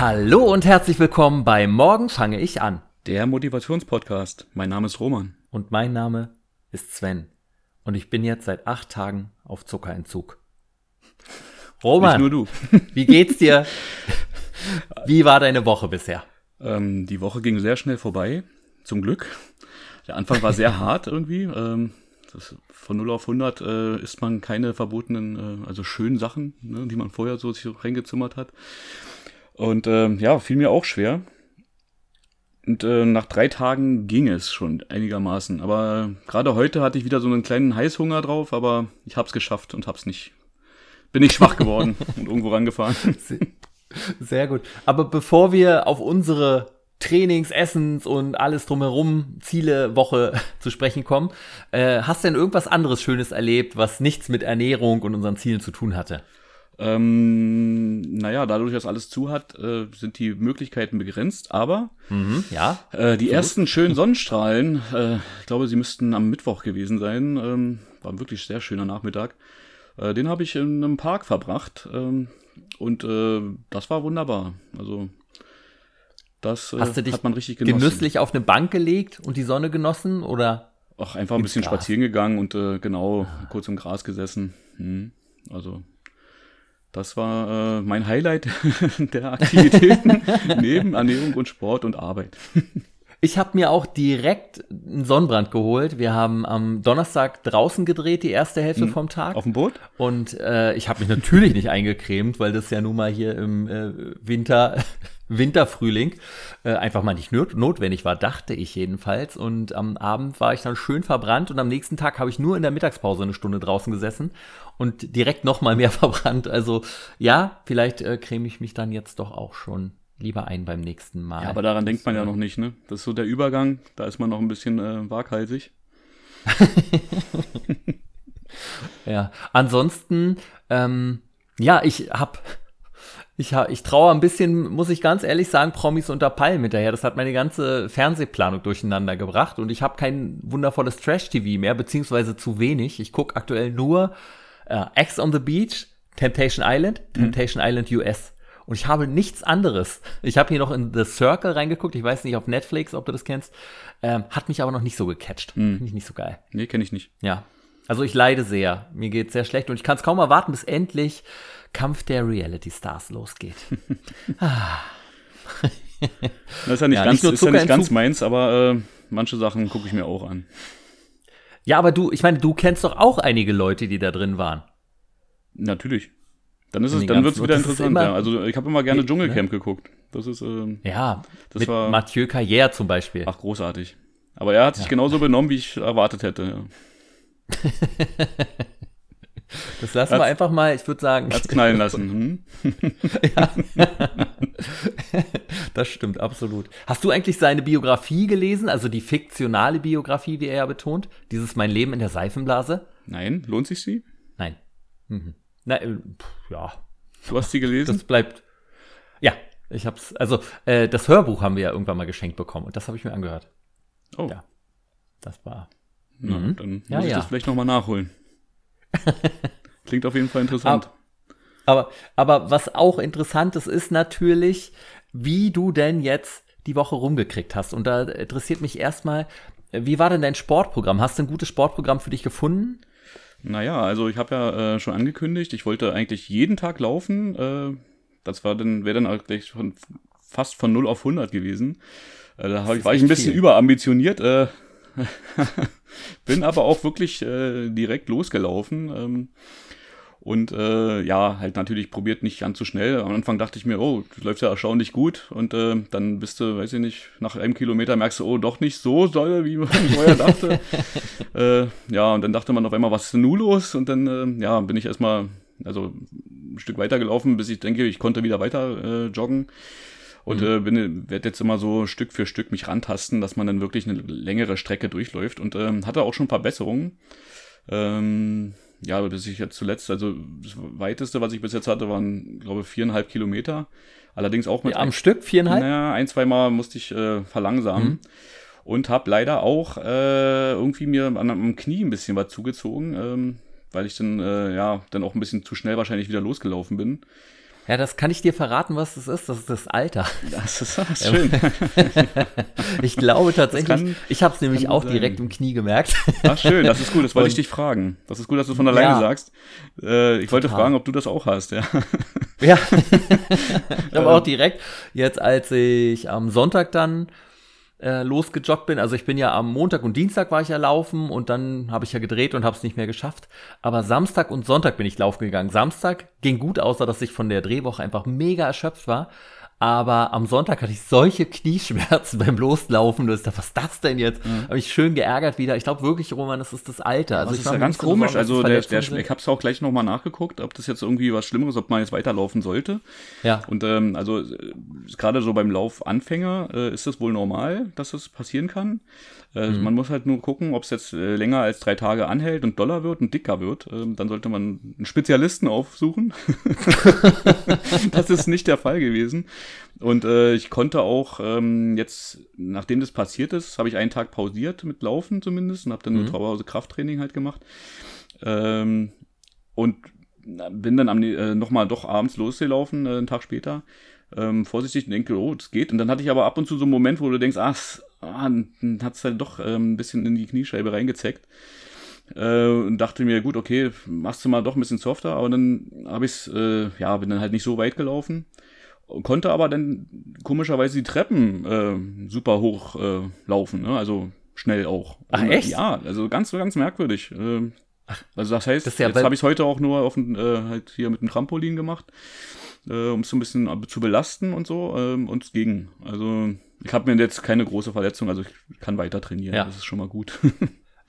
Hallo und herzlich willkommen bei Morgen fange ich an. Der Motivationspodcast. Mein Name ist Roman. Und mein Name ist Sven. Und ich bin jetzt seit acht Tagen auf Zuckerentzug. Roman, Nicht nur du. wie geht's dir? Wie war deine Woche bisher? Ähm, die Woche ging sehr schnell vorbei. Zum Glück. Der Anfang war sehr hart irgendwie. Ähm, das, von 0 auf 100 äh, isst man keine verbotenen, äh, also schönen Sachen, ne, die man vorher so sich reingezimmert hat. Und ähm, ja, fiel mir auch schwer. Und äh, nach drei Tagen ging es schon einigermaßen. Aber äh, gerade heute hatte ich wieder so einen kleinen Heißhunger drauf, aber ich hab's geschafft und hab's nicht. Bin nicht schwach geworden und irgendwo rangefahren. Sehr gut. Aber bevor wir auf unsere Trainings, Essens und alles drumherum, Ziele, Woche zu sprechen kommen, äh, hast du denn irgendwas anderes Schönes erlebt, was nichts mit Ernährung und unseren Zielen zu tun hatte? Ähm, naja, dadurch, dass alles zu hat, äh, sind die Möglichkeiten begrenzt, aber Mhm, ja. äh, die ersten schönen Sonnenstrahlen, äh, ich glaube, sie müssten am Mittwoch gewesen sein, ähm, war ein wirklich sehr schöner Nachmittag. Äh, den habe ich in einem Park verbracht ähm, und äh, das war wunderbar. Also das äh, Hast du dich hat man richtig genossen. genüsslich auf eine Bank gelegt und die Sonne genossen oder? Auch einfach ein bisschen Gras. spazieren gegangen und genau kurz im Gras gesessen. Hm. Also das war äh, mein Highlight der Aktivitäten neben Ernährung und Sport und Arbeit. Ich habe mir auch direkt einen Sonnenbrand geholt. Wir haben am Donnerstag draußen gedreht, die erste Hälfte vom Tag. Auf dem Boot? Und äh, ich habe mich natürlich nicht eingecremt, weil das ja nun mal hier im äh, Winter, Winterfrühling äh, einfach mal nicht not notwendig war, dachte ich jedenfalls. Und am Abend war ich dann schön verbrannt und am nächsten Tag habe ich nur in der Mittagspause eine Stunde draußen gesessen und direkt noch mal mehr verbrannt. Also ja, vielleicht äh, creme ich mich dann jetzt doch auch schon lieber ein beim nächsten Mal. Ja, aber daran denkt man ja noch nicht, ne? Das ist so der Übergang, da ist man noch ein bisschen äh, waghalsig. Ja, ansonsten, ähm, ja, ich hab, ich hab, ich traue ein bisschen, muss ich ganz ehrlich sagen, Promis unter Palmen hinterher. Das hat meine ganze Fernsehplanung durcheinander gebracht und ich habe kein wundervolles Trash-TV mehr, beziehungsweise zu wenig. Ich gucke aktuell nur äh, Ex on the Beach, Temptation Island, Temptation Island US. Und ich habe nichts anderes. Ich habe hier noch in The Circle reingeguckt. Ich weiß nicht auf Netflix, ob du das kennst. Ähm, hat mich aber noch nicht so gecatcht. Finde ich nicht so geil. Nee, kenne ich nicht. Ja. Also ich leide sehr. Mir geht sehr schlecht und ich kann es kaum erwarten, bis endlich Kampf der Reality Stars losgeht. Das ist ja nicht, Ja, ganz, nicht ist ja nicht ganz meins, aber äh, manche Sachen gucke ich mir auch an. Ja, aber du, ich meine, du kennst doch auch einige Leute, die da drin waren. Natürlich. Dann ist es, dann wird es wieder interessant. immer- ja. Also ich habe immer gerne Dschungelcamp geguckt. Das ist ähm, Ja, Das mit war- Mathieu Carrière zum Beispiel. ach großartig. Aber er hat sich genauso benommen, wie ich erwartet hätte. Ja. Das lassen wir Hat's- einfach mal, ich würde sagen, Hat's knallen lassen. Hm? das stimmt, absolut. Hast du eigentlich seine Biografie gelesen, also die fiktionale Biografie, wie er ja betont? Dieses Mein Leben in der Seifenblase? Nein, lohnt sich sie? Nein. Mhm. Na, äh, pff, ja, Du hast sie gelesen? das bleibt. Ja, ich hab's, also äh, das Hörbuch haben wir ja irgendwann mal geschenkt bekommen und das habe ich mir angehört. oh, ja. Das war. na, dann muss Ja, ich ja. das vielleicht nochmal nachholen. Klingt auf jeden Fall interessant. Aber, aber was auch interessant ist, ist natürlich, wie du denn jetzt die Woche rumgekriegt hast. Und da interessiert mich erstmal, wie war denn dein Sportprogramm? Hast du ein gutes Sportprogramm für dich gefunden? Naja, also ich habe ja äh, schon angekündigt, ich wollte eigentlich jeden Tag laufen. Äh, das war dann, wäre dann gleich von, fast von 0 auf 100 gewesen. Äh, da ich- war ich ein bisschen viel. überambitioniert. Bin aber auch wirklich äh, direkt losgelaufen. Ähm, und äh, ja, halt natürlich probiert nicht ganz so schnell. Am Anfang dachte ich mir, oh, das läuft ja erstaunlich gut. Und äh, dann bist du, weiß ich nicht, nach einem Kilometer merkst du, oh, doch nicht so doll, wie man vorher dachte. äh, ja, und dann dachte man auf einmal, was ist denn nun los? Und dann, äh, ja, bin ich erstmal, also ein Stück weiter gelaufen, bis ich denke, ich konnte wieder weiter äh, joggen. Und äh, bin werde jetzt immer so Stück für Stück mich rantasten, dass man dann wirklich eine längere Strecke durchläuft. Und ähm, hatte auch schon ein paar Besserungen. Ähm, ja, bis ich jetzt zuletzt, also das weiteste, was ich bis jetzt hatte, waren, glaube ich, viereinhalb Kilometer. Allerdings auch mit Am Stück, viereinhalb? naja, ein, zwei Mal musste ich äh, verlangsamen. Und habe leider auch äh, irgendwie mir an, am Knie ein bisschen was zugezogen, ähm, weil ich dann, äh, ja, dann auch ein bisschen zu schnell wahrscheinlich wieder losgelaufen bin. Ja, das kann ich dir verraten, was das ist. Das ist das Alter. Das ist, das schön. ich glaube tatsächlich, ich habe es nämlich auch sein. direkt im Knie gemerkt. Ach, schön, das ist gut, das wollte ich dich fragen. Das ist gut, dass du von alleine ja, sagst. Äh, ich total. wollte fragen, ob du das auch hast, ja. Ja, ich habe auch direkt, jetzt als ich am Sonntag dann äh, losgejoggt bin. Also ich bin ja am Montag und Dienstag war ich ja laufen und dann habe ich ja gedreht und habe es nicht mehr geschafft. Aber Samstag und Sonntag bin ich laufen gegangen. Samstag ging gut, außer dass ich von der Drehwoche einfach mega erschöpft war. Aber am Sonntag hatte ich solche Knieschmerzen beim Loslaufen. Du dachte, was ist das denn jetzt? Mhm. Habe ich schön geärgert wieder. Ich glaube wirklich, Roman, das ist das Alter. Also das ist ja ganz komisch. also der, der, ich habe es auch gleich nochmal nachgeguckt, ob das jetzt irgendwie was Schlimmeres, ob man jetzt weiterlaufen sollte. Ja. Und ähm, also gerade so beim Laufanfänger äh, ist das wohl normal, dass das passieren kann. Äh, mhm. Man muss halt nur gucken, ob es jetzt äh, länger als drei Tage anhält und doller wird und dicker wird. Ähm, dann sollte man einen Spezialisten aufsuchen. das ist nicht der Fall gewesen. Und äh, ich konnte auch ähm, jetzt, nachdem das passiert ist, habe ich einen Tag pausiert mit Laufen zumindest und habe dann mhm. nur zu Hause Krafttraining halt gemacht. Ähm, und bin dann am, äh, nochmal doch abends losgelaufen, äh, einen Tag später. Ähm, vorsichtig und denke, oh, das geht. Und dann hatte ich aber ab und zu so einen Moment, wo du denkst, ach, ah, dann hat es halt doch ähm, ein bisschen in die Kniescheibe reingezeckt. Äh, und dachte mir, gut, okay, machst du mal doch ein bisschen softer, aber dann habe ich es, äh, ja, bin dann halt nicht so weit gelaufen. Konnte aber dann komischerweise die Treppen äh, super hoch äh, laufen, ne? also schnell auch. Ach, und, echt? Ja, also ganz, ganz merkwürdig. Äh, also das heißt, das ja jetzt habe ich heute auch nur auf äh, halt hier mit dem Trampolin gemacht, äh, um es so ein bisschen zu belasten und so. Äh, und es ging. Also ich habe mir jetzt keine große Verletzung, also ich kann weiter trainieren. Ja. Das ist schon mal gut.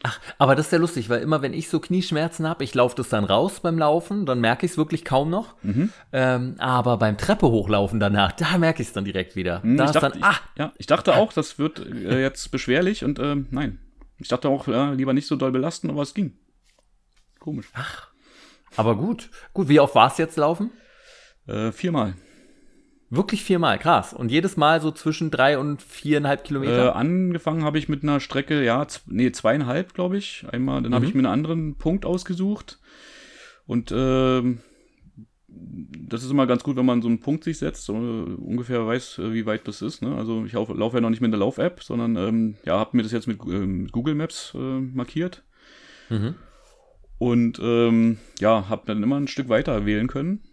Ach, aber das ist ja lustig, weil immer wenn ich so Knieschmerzen habe, ich laufe das dann raus beim Laufen, dann merke ich es wirklich kaum noch. Mhm. Ähm, aber beim Treppe hochlaufen danach, da merke ich es dann direkt wieder. Mhm, da ich, dachte, dann, ah, ich, ja, ich dachte auch, das wird äh, jetzt beschwerlich und äh, nein. Ich dachte auch, ja, lieber nicht so doll belasten, aber es ging. Komisch. Ach, aber gut. Gut, wie oft war es jetzt laufen? Äh, viermal. Wirklich viermal, krass. Und jedes Mal so zwischen drei und viereinhalb Kilometer? Äh, angefangen habe ich mit einer Strecke, ja, nee, zweieinhalb, glaube ich. Einmal, dann mhm. habe ich mir einen anderen Punkt ausgesucht. Und äh, das ist immer ganz gut, wenn man so einen Punkt sich setzt, so ungefähr weiß, äh, wie weit das ist. Ne? Also ich laufe lauf ja noch nicht mit der Lauf-App, sondern ähm, ja, habe mir das jetzt mit ähm, Google Maps äh, markiert. Mhm. Und ähm, ja, habe dann immer ein Stück weiter wählen können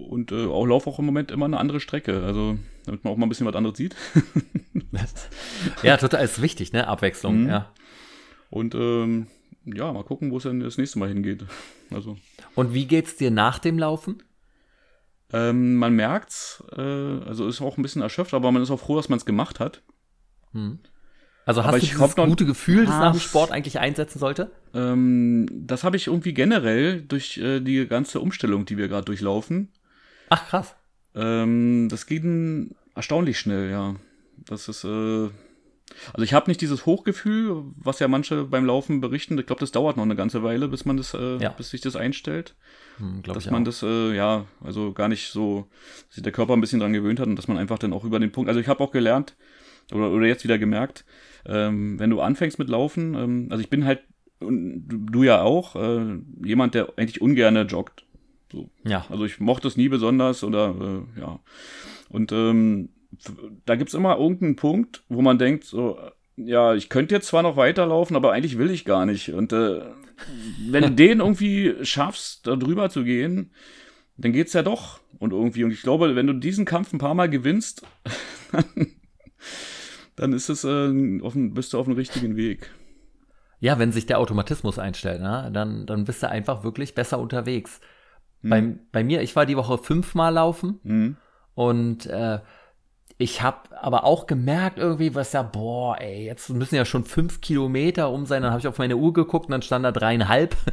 und äh, auch laufe auch im Moment immer eine andere Strecke, also damit man auch mal ein bisschen was anderes sieht. ja, total ist wichtig, ne? Abwechslung, mhm. ja. Und ähm, ja, mal gucken, wo es dann das nächste Mal hingeht. Also. Und wie geht's dir nach dem Laufen? Ähm, man merkt's, äh, also ist auch ein bisschen erschöpft, aber man ist auch froh, dass man es gemacht hat. Hm. Also hast aber du ich dieses gute Gefühl, das nach dem Sport eigentlich einsetzen sollte? Ähm, das habe ich irgendwie generell durch äh, die ganze Umstellung, die wir gerade durchlaufen. Ach, krass. Ähm, das geht erstaunlich schnell, ja. Das ist, äh, also ich habe nicht dieses Hochgefühl, was ja manche beim Laufen berichten. Ich glaube, das dauert noch eine ganze Weile, bis man das, äh, ja. bis sich das einstellt. Hm, dass man auch. das, äh, ja, also gar nicht so, dass sich der Körper ein bisschen dran gewöhnt hat und dass man einfach dann auch über den Punkt, also ich habe auch gelernt, oder, oder jetzt wieder gemerkt, ähm, wenn du anfängst mit Laufen, ähm, also ich bin halt, du, du ja auch, äh, jemand, der eigentlich ungerne joggt. So. Ja. Also ich mochte es nie besonders oder äh, ja. Und ähm, da gibt es immer irgendeinen Punkt, wo man denkt, so, ja, ich könnte jetzt zwar noch weiterlaufen, aber eigentlich will ich gar nicht. Und äh, wenn du den irgendwie schaffst, da drüber zu gehen, dann geht's ja doch. Und irgendwie, und ich glaube, wenn du diesen Kampf ein paar Mal gewinnst, dann ist es, äh, auf, bist du auf dem richtigen Weg. Ja, wenn sich der Automatismus einstellt, ne? dann, dann bist du einfach wirklich besser unterwegs. Mhm. Bei, bei mir, ich war die Woche fünfmal laufen mhm. und äh, ich habe aber auch gemerkt irgendwie, was ja, boah, ey, jetzt müssen ja schon fünf Kilometer um sein. Dann habe ich auf meine Uhr geguckt und dann stand da dreieinhalb.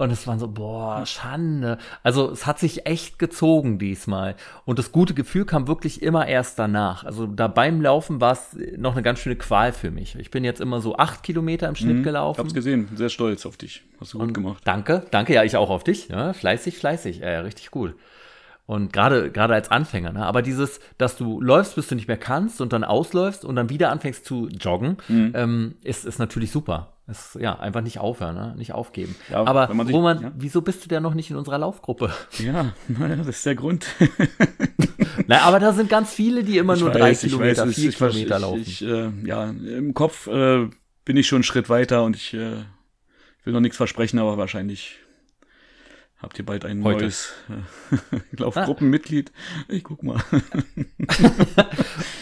Und es waren so, boah, Schande. Also es hat sich echt gezogen diesmal. Und das gute Gefühl kam wirklich immer erst danach. Also da beim Laufen war es noch eine ganz schöne Qual für mich. Ich bin jetzt immer so acht Kilometer im Schnitt mhm, gelaufen. Ich hab's gesehen, sehr stolz auf dich. Hast du gut und gemacht. Danke, danke, ja, ich auch auf dich. Ja, fleißig, fleißig. Ja, richtig gut. Und gerade gerade als Anfänger, ne? Aber dieses, dass du läufst, bis du nicht mehr kannst und dann ausläufst und dann wieder anfängst zu joggen, mhm. ähm, ist, ist natürlich super. Es, ja, einfach nicht aufhören, ne? nicht aufgeben. Ja, Aber man sich- Roman, ja. wieso bist du denn noch nicht in unserer Laufgruppe? Ja, naja, das ist der Grund. Na, aber da sind ganz viele, die immer nur Ich drei weiß, ich Kilometer, weiß, vier ich, Kilometer ich, laufen. Ich, äh, ja, im Kopf äh, bin ich schon einen Schritt weiter und ich äh, will noch nichts versprechen, aber wahrscheinlich habt ihr bald ein Heute. neues äh, Laufgruppenmitglied. Ich guck mal.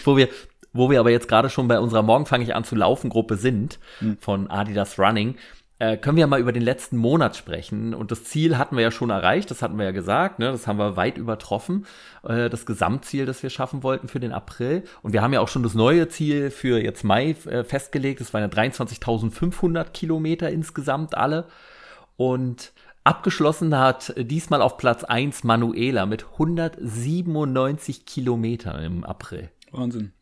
wo wir, wo wir aber jetzt gerade schon bei unserer Morgen fange ich an zu laufen Gruppe sind von Adidas Running, äh, können wir ja mal über den letzten Monat sprechen. Und das Ziel hatten wir ja schon erreicht, das hatten wir ja gesagt, ne? das haben wir weit übertroffen, äh, das Gesamtziel, das wir schaffen wollten für den April. Und wir haben ja auch schon das neue Ziel für jetzt Mai äh, festgelegt, das waren ja 23.500 Kilometer insgesamt alle. Und abgeschlossen hat diesmal auf Platz 1 Manuela mit 197 Kilometern im April Wahnsinn.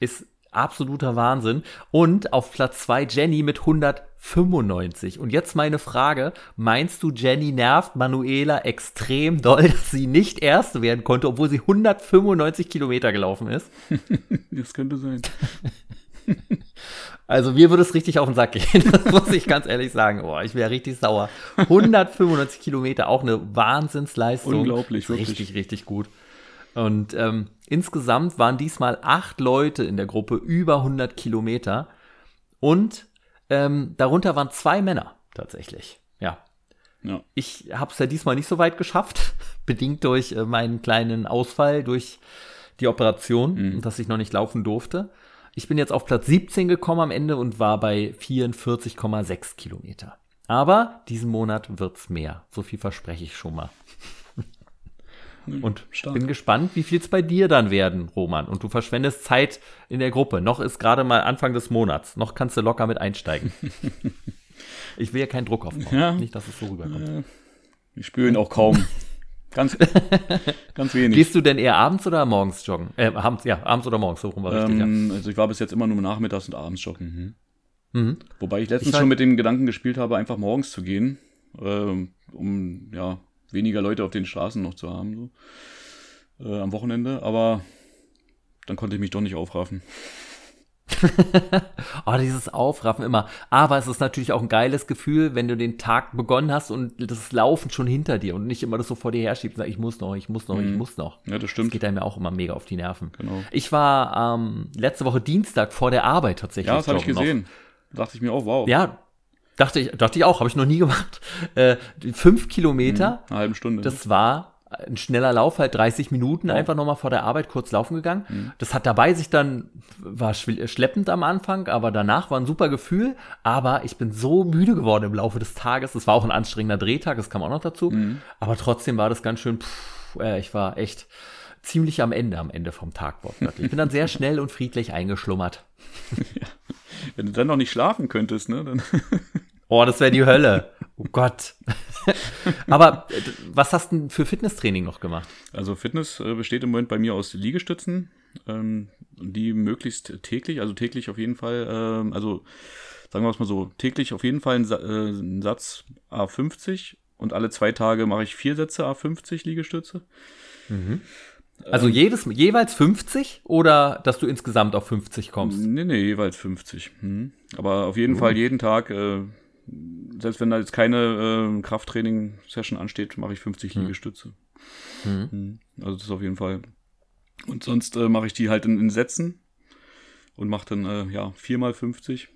ist absoluter Wahnsinn. Und auf Platz 2 Jenny mit 195. Und jetzt meine Frage, meinst du, Jenny nervt Manuela extrem doll, dass sie nicht Erste werden konnte, obwohl sie 195 Kilometer gelaufen ist? Das könnte sein. Also mir würde es richtig auf den Sack gehen, das muss ich ganz ehrlich sagen. Oh, ich wäre richtig sauer. 195 Kilometer, auch eine Wahnsinnsleistung. Unglaublich, wirklich. Richtig, richtig gut. Und ähm, insgesamt waren diesmal acht Leute in der Gruppe über 100 Kilometer. Und ähm, darunter waren zwei Männer tatsächlich. Ja, Ja. ich habe es ja diesmal nicht so weit geschafft, bedingt durch äh, meinen kleinen Ausfall, durch die Operation, dass ich noch nicht laufen durfte. Ich bin jetzt auf Platz 17 gekommen am Ende und war bei 44,6 Kilometer. Aber diesen Monat wird's mehr. So viel verspreche ich schon mal. Und stark. bin gespannt, wie viel es bei dir dann werden, Roman. Und du verschwendest Zeit in der Gruppe. Noch ist gerade mal Anfang des Monats. Noch kannst du locker mit einsteigen. ich will ja keinen Druck aufbauen. Ja. Nicht, dass es so rüberkommt. Ich spüre ihn auch kaum. Ganz, ganz wenig. Gehst du denn eher abends oder morgens joggen? Äh, abends, ja, abends oder morgens, so rum war richtig, ja. Ähm, also ich war bis jetzt immer nur nachmittags und abends joggen. Mhm. Wobei ich letztens Ich schon mit dem Gedanken gespielt habe, einfach morgens zu gehen, ähm, um ja weniger Leute auf den Straßen noch zu haben, so, äh, am Wochenende. Aber dann konnte ich mich doch nicht aufraffen. Oh, dieses Aufraffen immer. Aber es ist natürlich auch ein geiles Gefühl, wenn du den Tag begonnen hast und das Laufen schon hinter dir und nicht immer das so vor dir herschiebst und sagst, ich muss noch, ich muss noch, ich muss noch. Ja, das Das stimmt. geht einem ja auch immer mega auf die Nerven. Genau. Ich war ähm, letzte Woche Dienstag vor der Arbeit tatsächlich. Ja, das habe ich gesehen. Da dachte ich mir auch, wow. Ja, dachte ich, dachte ich auch, habe ich noch nie gemacht. Äh, fünf Kilometer, Eine halbe Stunde. das war ein schneller Lauf, halt 30 Minuten, einfach nochmal vor der Arbeit kurz laufen gegangen. Das hat dabei sich dann, war schleppend am Anfang, aber danach war ein super Gefühl. Aber ich bin so müde geworden im Laufe des Tages. Es war auch ein anstrengender Drehtag, das kam auch noch dazu. Aber trotzdem war das ganz schön, pff, äh, ich war echt ziemlich am Ende, am Ende vom Tag. wortwörtlich. Ich bin dann sehr schnell und friedlich eingeschlummert. Wenn du dann noch nicht schlafen könntest, ne? Dann Oh, das wäre die Hölle. Oh Gott. Aber äh, was hast du denn für Fitnesstraining noch gemacht? Also Fitness äh, besteht im Moment bei mir aus Liegestützen, ähm, die möglichst täglich, also täglich auf jeden Fall, ähm, also sagen wir es mal so, täglich auf jeden Fall ein, Sa äh, ein Satz A50 und alle zwei Tage mache ich vier Sätze A50 Liegestütze. Also jedes, jeweils 50 oder dass du insgesamt auf 50 kommst? Nee, nee, jeweils 50. Hm. Aber auf jeden Fall jeden Tag, äh, selbst wenn da jetzt keine äh, Krafttraining-Session ansteht, mache ich 50 Liegestütze. Hm. Also das ist auf jeden Fall. Und sonst äh, mache ich die halt in, in Sätzen und mache dann äh, ja viermal 50.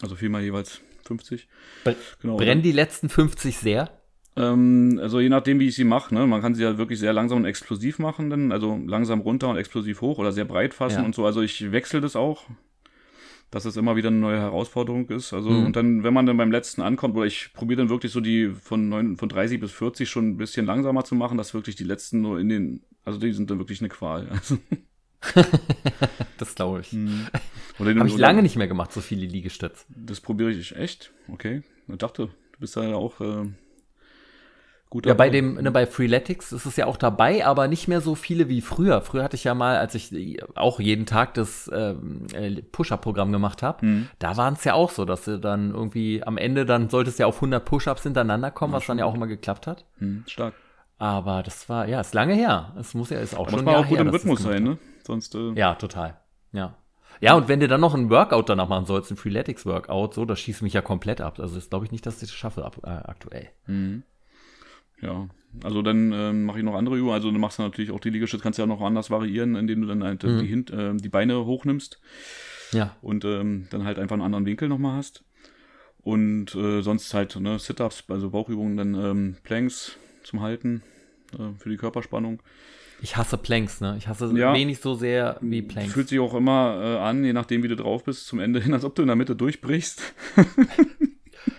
Also viermal jeweils 50. Bre- Genau. Brennen die letzten 50 sehr? Ähm, also je nachdem, wie ich sie mache, ne? Man kann sie ja wirklich sehr langsam und explosiv machen, dann, also langsam runter und explosiv hoch oder sehr breit fassen Ja. und so. Also ich wechsle das auch, dass es immer wieder eine neue Herausforderung ist. Also Mhm. und dann, wenn man dann beim letzten ankommt, oder ich probiere dann wirklich so die von, neun, von 30 bis 40 schon ein bisschen langsamer zu machen, dass wirklich die letzten nur in den, also die sind dann wirklich eine Qual. Also, Das glaube ich. den, Habe ich lange nicht mehr gemacht, so viele Liegestütze. Das probiere ich echt. Okay. Ich dachte, du bist da ja auch äh, gut Ja, bei dem, ne, bei Freeletics ist es ja auch dabei, aber nicht mehr so viele wie früher. Früher hatte ich ja mal, als ich auch jeden Tag das ähm, äh, Push-Up-Programm gemacht habe, Mhm. da waren es ja auch so, dass du dann irgendwie am Ende dann solltest ja auf 100 Push-Ups hintereinander kommen, was dann ja auch immer geklappt hat. Hm, stark. Aber das war, ja, ist lange her. Es muss ja, ist auch Da schon muss man auch gut her, im Rhythmus sein, ne? Sonst, äh, Ja, total. Ja. Ja, und wenn du dann noch ein Workout danach machen sollst, ein Freeletics-Workout, so, das schießt mich ja komplett ab. Also das glaube ich nicht, dass ich das schaffe ab, äh, aktuell. Mhm. Ja, also dann ähm, mache ich noch andere Übungen. Also du machst natürlich auch die Liegestütze, kannst ja noch anders variieren, indem du dann halt mhm. die, Hint, äh, die Beine hochnimmst. Ja. Und ähm, dann halt einfach einen anderen Winkel nochmal hast. Und äh, sonst halt ne, Sit-Ups, also Bauchübungen, dann ähm, Planks zum Halten äh, für die Körperspannung. Ich hasse Planks, ne? Ich hasse ja, wenig so sehr wie Planks. Fühlt sich auch immer äh, an, je nachdem, wie du drauf bist, zum Ende hin, als ob du in der Mitte durchbrichst.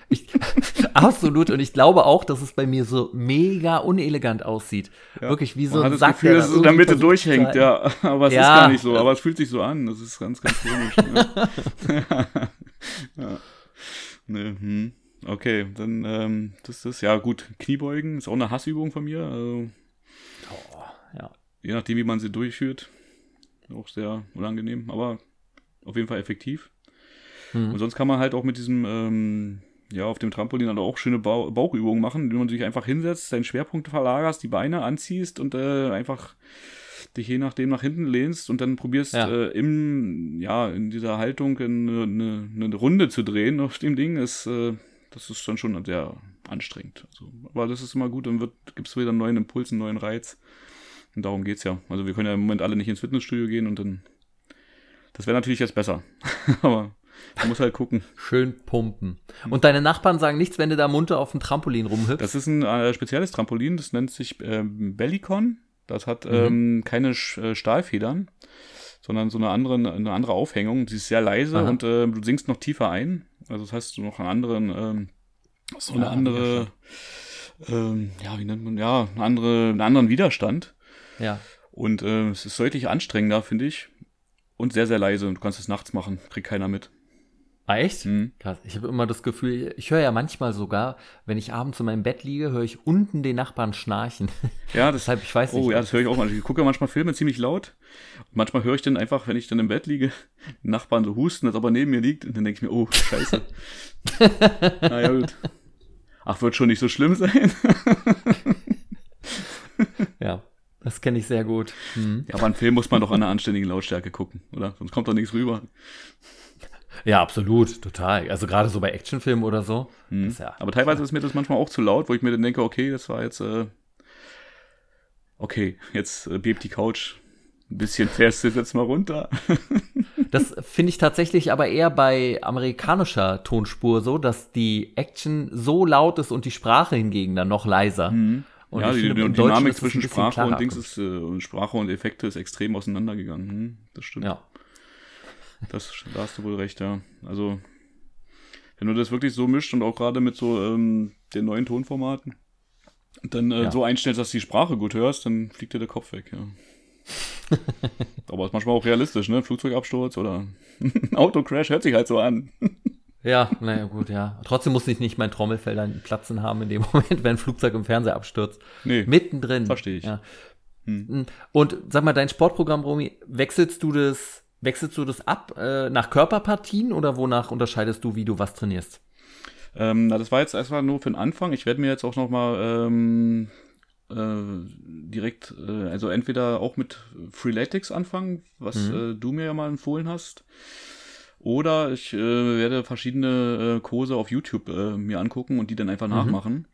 ich, absolut. Und ich glaube auch, dass es bei mir so mega unelegant aussieet. Ja. Wirklich wie so Man ein Sack, das Gefühl, dass es in der Mitte durchhängt, ja. Aber es ja. ist gar nicht so. Aber es fühlt sich so an. Das ist ganz, ganz komisch. ne? ja. Ne, hm. Okay, dann ähm, das ist ja gut. Kniebeugen ist auch eine Hassübung von mir. Also, oh, ja. Je nachdem, wie man sie durchführt. Auch sehr unangenehm, aber auf jeden Fall effektiv. Mhm. Und sonst kann man halt auch mit diesem, ähm, ja, auf dem Trampolin dann auch schöne ba Bauchübungen machen, indem man sich einfach hinsetzt, deinen Schwerpunkt verlagerst, die Beine anziehst und äh, einfach dich je nachdem nach hinten lehnst und dann probierst ja. Äh, im, ja, in dieser Haltung eine, eine, eine, Runde zu drehen auf dem Ding, ist, äh, das ist dann schon sehr anstrengend. Also, aber das ist immer gut, dann gibt es wieder einen neuen Impuls, einen neuen Reiz. Und darum geht es ja. Also wir können ja im Moment alle nicht ins Fitnessstudio gehen und dann. Das wäre natürlich jetzt besser. aber man muss halt gucken. Schön pumpen. Und deine Nachbarn sagen nichts, wenn du da munter auf dem Trampolin rumhüpfst? Das ist ein äh, spezielles Trampolin, das nennt sich äh, Bellicon. Das hat mhm. ähm, keine äh, Stahlfedern, sondern so eine andere, eine andere Aufhängung. Die ist sehr leise Aha. und äh, du sinkst noch tiefer ein. Also das heißt, du noch einen anderen, ähm, so eine andere, ähm, ja, wie nennt man, ja, eine andere, einen anderen Widerstand. Ja. Und äh, es ist deutlich anstrengender, finde ich. Und sehr, sehr leise. Und du kannst es nachts machen. Kriegt keiner mit. Ah, echt? Mhm. Krass. Ich habe immer das Gefühl, ich höre ja manchmal sogar, wenn ich abends in meinem Bett liege, höre ich unten den Nachbarn schnarchen. Ja, das, Deshalb, ich weiß nicht. Oh ja, das höre ich auch manchmal. Ich gucke ja manchmal Filme ziemlich laut. Und manchmal höre ich dann einfach, wenn ich dann im Bett liege, den Nachbarn so husten, als ob er neben mir liegt. Und dann denke ich mir, oh, scheiße. naja, gut. Ach, wird schon nicht so schlimm sein. ja. Das kenne ich sehr gut. Mhm. Ja, aber einen Film muss man doch an einer anständigen Lautstärke gucken, oder? Sonst kommt doch nichts rüber. Ja, absolut, total. Also gerade so bei Actionfilmen oder so. Mhm. Ja, aber teilweise ist mir das manchmal auch zu laut, wo ich mir dann denke, okay, das war jetzt, äh, okay, jetzt äh, bebt die Couch. Ein bisschen fährst du jetzt mal runter. das finde ich tatsächlich aber eher bei amerikanischer Tonspur so, dass die Action so laut ist und die Sprache hingegen dann noch leiser. Mhm. Und ja, die, finde, die Dynamik zwischen Sprache und Dings ist, äh, Sprache und Effekte ist extrem auseinandergegangen. Hm, das stimmt. Ja. Das, da hast du wohl recht, ja. Also, wenn du das wirklich so mischt und auch gerade mit so ähm, den neuen Tonformaten, dann äh, ja. so einstellst, dass du die Sprache gut hörst, dann fliegt dir der Kopf weg, ja. Aber ist manchmal auch realistisch, ne? Flugzeugabsturz oder Autocrash hört sich halt so an. Ja, naja, gut, ja. Trotzdem muss ich nicht mein Trommelfell dann platzen haben in dem Moment, wenn ein Flugzeug im Fernseher abstürzt. Nee. Mittendrin. Verstehe ich. Ja. Hm. Und sag mal, dein Sportprogramm, Romy, wechselst du das, wechselst du das ab äh, nach Körperpartien oder wonach unterscheidest du, wie du was trainierst? Ähm, na, das war jetzt erstmal nur für den Anfang. Ich werde mir jetzt auch noch mal ähm, äh, direkt, äh, also entweder auch mit Freeletics anfangen, was mhm. äh, du mir ja mal empfohlen hast. Oder ich äh, werde verschiedene äh, Kurse auf YouTube äh, mir angucken und die dann einfach mhm. nachmachen.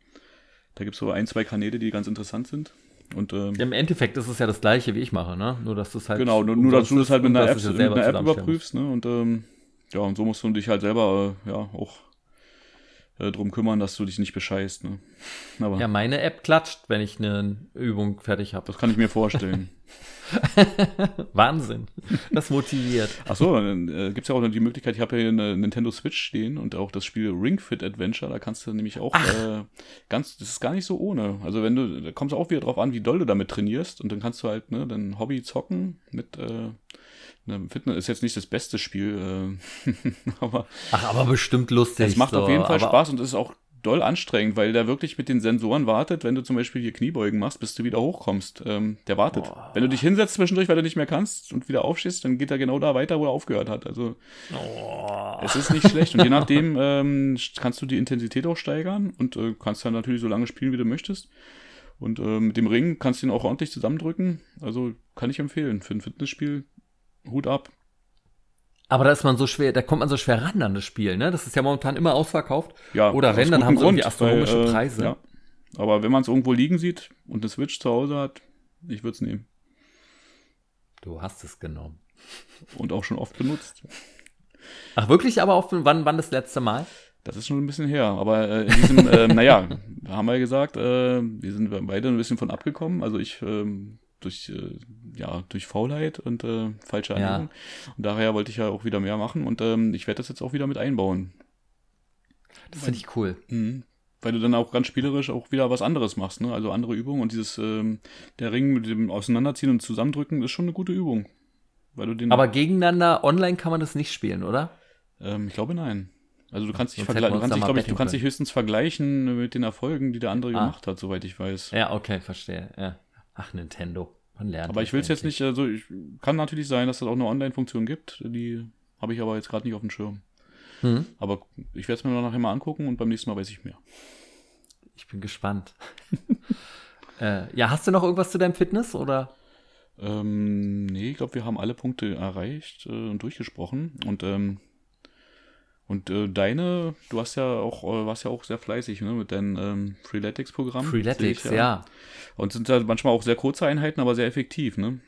Da gibt es so ein, zwei Kanäle, die ganz interessant sind. Und, ähm, Im Endeffekt ist es ja das gleiche, wie ich mache, ne? Nur, dass du es halt. Genau, nur, nur dass du das halt mit einer App, mit einer App überprüfst, ne? Und ähm, ja, und so musst du dich halt selber äh, ja auch äh, drum kümmern, dass du dich nicht bescheißt. Ne? Aber ja, meine App klatscht, wenn ich eine Übung fertig habe. Das kann ich mir vorstellen. Wahnsinn. Das motiviert. Achso, dann äh, gibt es ja auch noch die Möglichkeit, ich habe hier eine Nintendo Switch stehen und auch das Spiel Ring Fit Adventure, da kannst du nämlich auch äh, ganz, das ist gar nicht so ohne. Also wenn du, da kommst du auch wieder drauf an, wie doll du damit trainierst und dann kannst du halt, ne, dein Hobby zocken mit, äh, Fitness ist jetzt nicht das beste Spiel, äh, aber. Ach, aber bestimmt lustig. Es macht so, auf jeden Fall Spaß und ist auch doll anstrengend, weil der wirklich mit den Sensoren wartet, wenn du zum Beispiel hier Kniebeugen machst, bis du wieder hochkommst. Ähm, der wartet. Oh. Wenn du dich hinsetzt zwischendurch, weil du nicht mehr kannst und wieder aufstehst, dann geht er genau da weiter, wo er aufgehört hat. Also oh. es ist nicht schlecht. Und je nachdem ähm, kannst du die Intensität auch steigern und äh, kannst dann natürlich so lange spielen, wie du möchtest. Und äh, mit dem Ring kannst du ihn auch ordentlich zusammendrücken. Also kann ich empfehlen. Für ein Fitnessspiel Hut ab. Aber da ist man so schwer, da kommt man so schwer ran an das Spiel, ne? Das ist ja momentan immer ausverkauft. Ja, Oder wenn, dann haben sie irgendwie astronomische weil, äh, Preise. Ja. Aber wenn man es irgendwo liegen sieht und eine Switch zu Hause hat, ich würde es nehmen. Du hast es genommen. Und auch schon oft benutzt. Ach, wirklich? Aber auf, wann, wann das letzte Mal? Das ist schon ein bisschen her. Aber äh, in diesem, ähm, naja, haben wir ja gesagt, äh, wir sind beide ein bisschen von abgekommen. Also ich ähm, durch, äh, ja, durch Faulheit und äh, falsche Ja. Ernährung. Und daher wollte ich ja auch wieder mehr machen und ähm, ich werde das jetzt auch wieder mit einbauen. Das finde ich cool. Mhm. Weil du dann auch ganz spielerisch auch wieder was anderes machst, ne? Also andere Übungen und dieses, ähm, der Ring mit dem Auseinanderziehen und Zusammendrücken ist schon eine gute Übung. Weil du den. Aber gegeneinander online kann man das nicht spielen, oder? ähm, ich glaube nein. Also du kannst dich, Sonst vergle- hätten wir du kannst dich, ich, du kannst dich höchstens vergleichen mit den Erfolgen, die der andere Ah. gemacht hat, soweit ich weiß. Ja, okay, verstehe. Ja. Ach, Nintendo. Man lernt. Aber ich will es jetzt nicht, also ich, kann natürlich sein, dass es auch eine Online-Funktion gibt, die habe ich aber jetzt gerade nicht auf dem Schirm. Hm? Aber ich werde es mir noch nachher mal angucken und beim nächsten Mal weiß ich mehr. Ich bin gespannt. äh, ja, hast du noch irgendwas zu deinem Fitness oder? Ähm, nee, ich glaube, wir haben alle Punkte erreicht äh, und durchgesprochen. Und, ähm, und äh, deine, du hast ja auch, äh, warst ja auch sehr fleißig ne, mit deinem ähm, Freeletics-Programm. Freeletics, ich, ja. Und sind ja manchmal auch sehr kurze Einheiten, aber sehr effektiv, ne?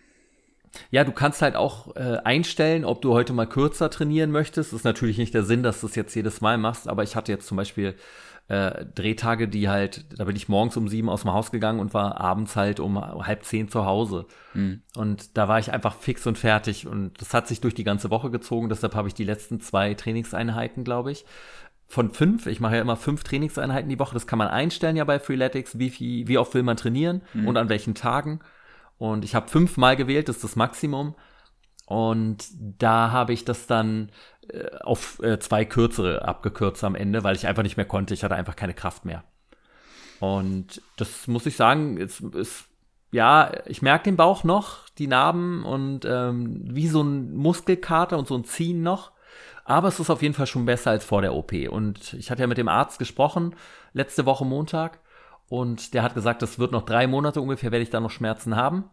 Ja, du kannst halt auch äh, einstellen, ob du heute mal kürzer trainieren möchtest. Das ist natürlich nicht der Sinn, dass du es jetzt jedes Mal machst, aber ich hatte jetzt zum Beispiel äh, Drehtage, die halt, da bin ich morgens um sieben aus dem Haus gegangen und war abends halt um halb zehn zu Hause. Mhm. Und da war ich einfach fix und fertig. Und das hat sich durch die ganze Woche gezogen. Deshalb habe ich die letzten zwei Trainingseinheiten, glaube ich. Von fünf, ich mache ja immer fünf Trainingseinheiten die Woche. Das kann man einstellen ja bei Freeletics, wie, viel, wie oft will man trainieren und an welchen Tagen. Und ich habe fünfmal gewählt, das ist das Maximum. Und da habe ich das dann auf äh, zwei kürzere abgekürzt am Ende, weil ich einfach nicht mehr konnte. Ich hatte einfach keine Kraft mehr. Und das muss ich sagen, ist, ist ja, ich merke den Bauch noch, die Narben und ähm, wie so ein Muskelkater und so ein Ziehen noch. Aber es ist auf jeden Fall schon besser als vor der OP. Und ich hatte ja mit dem Arzt gesprochen, letzte Woche Montag. Und der hat gesagt, das wird noch drei Monate ungefähr, werde ich da noch Schmerzen haben.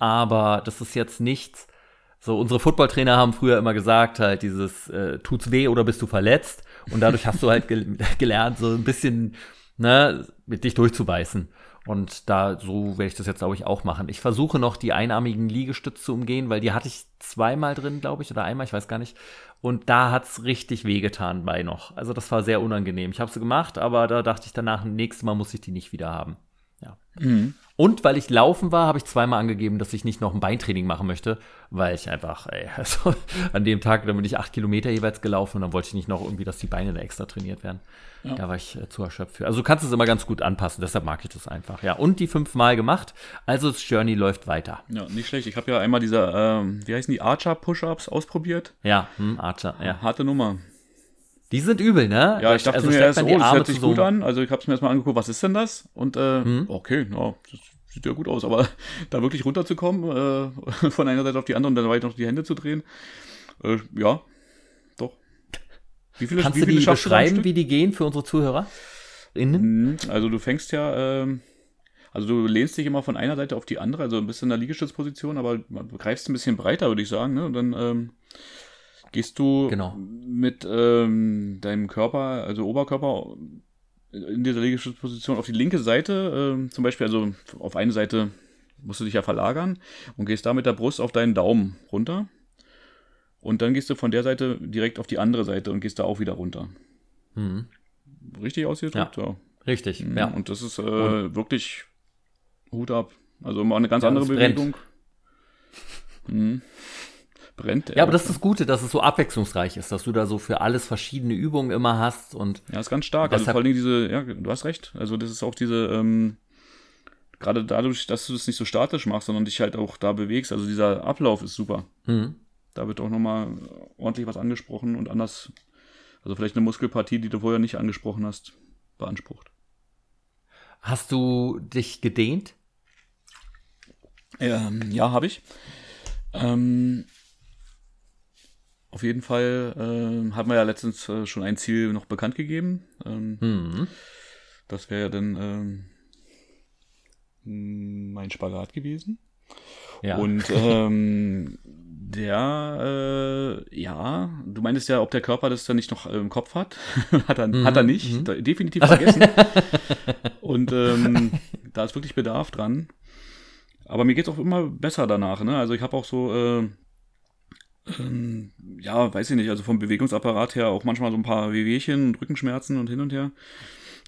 Aber das ist jetzt nichts. So, unsere Footballtrainer haben früher immer gesagt, halt dieses, äh, tut's weh oder bist du verletzt? Und dadurch hast du halt gel gelernt, so ein bisschen, ne, mit dich durchzubeißen. Und da, so werde ich das jetzt, glaube ich, auch machen. Ich versuche noch die einarmigen Liegestütze zu umgehen, weil die hatte ich zweimal drin, glaube ich, oder einmal, ich weiß gar nicht. Und da hat's richtig wehgetan bei noch. Also das war sehr unangenehm. Ich habe sie gemacht, aber da dachte ich danach, nächstes Mal muss ich die nicht wieder haben. Ja. Und weil ich laufen war, habe ich zweimal angegeben, dass ich nicht noch ein Beintraining machen möchte, weil ich einfach, ey, also an dem Tag, da bin ich acht Kilometer jeweils gelaufen und dann wollte ich nicht noch irgendwie, dass die Beine da extra trainiert werden. Ja. Da war ich äh, zu erschöpft für. Also du kannst es immer ganz gut anpassen, deshalb mag ich das einfach. Ja, und die fünfmal gemacht, also das Journey läuft weiter. Ja, nicht schlecht. Ich habe ja einmal diese, ähm, wie heißen die, Archer-Push-Ups ausprobiert. Ja, hm, Archer, ja. Harte Nummer. Die sind übel, ne? Ja, ich dachte also mir erst, oh, die das hört sich gut an. Also ich habe es mir erstmal angeguckt, was ist denn das? Und äh, Hm? okay, ja, das sieht ja gut aus. Aber da wirklich runterzukommen, äh, von einer Seite auf die andere und dann weiter noch die Hände zu drehen, äh, ja, doch. Wie viele, Kannst wie du viele die du am beschreiben, wie die gehen für unsere Zuhörer? Innen? Mhm, Also du fängst ja, ähm, also du lehnst dich immer von einer Seite auf die andere, also ein bisschen in der Liegestützposition, aber greifst ein bisschen breiter, würde ich sagen, ne? Und dann ähm, gehst du Genau. mit ähm, deinem Körper, also Oberkörper in dieser Liegestützposition auf die linke Seite, ähm, zum Beispiel, also auf eine Seite musst du dich ja verlagern und gehst da mit der Brust auf deinen Daumen runter. Und dann gehst du von der Seite direkt auf die andere Seite und gehst da auch wieder runter. Mhm. Richtig ausgedrückt? Ja. Richtig, Mhm. ja. Und das ist äh, wirklich Hut ab. Also immer eine ganz Ja, andere. Bewegung. Mhm. Brennt. Ja, aber das ist das Gute, dass es so abwechslungsreich ist, dass du da so für alles verschiedene Übungen immer hast und Ja, ist ganz stark. Also vor allen Dingen diese, ja, du hast recht. Also das ist auch diese, ähm, gerade dadurch, dass du das nicht so statisch machst, sondern dich halt auch da bewegst. Also dieser Ablauf ist super. mhm. Da wird auch nochmal ordentlich was angesprochen und anders, also vielleicht eine Muskelpartie, die du vorher nicht angesprochen hast, beansprucht. hast du dich gedehnt? Ähm, ja, habe ich. Ähm, auf jeden Fall ähm, haben wir ja letztens äh, schon ein Ziel noch bekannt gegeben. Ähm, Mhm. Das wäre ja dann ähm, mein Spagat gewesen. Ja. Und ähm, Der, äh, ja, du meintest ja, ob der Körper das dann nicht noch im Kopf hat. hat, er, mhm, hat er nicht, mhm. definitiv vergessen. Und ähm, da ist wirklich Bedarf dran. Aber mir geht es auch immer besser danach. Ne? Also ich habe auch so, äh, ähm, ja, weiß ich nicht, also vom Bewegungsapparat her auch manchmal so ein paar Wehwehchen, Rückenschmerzen und hin und her.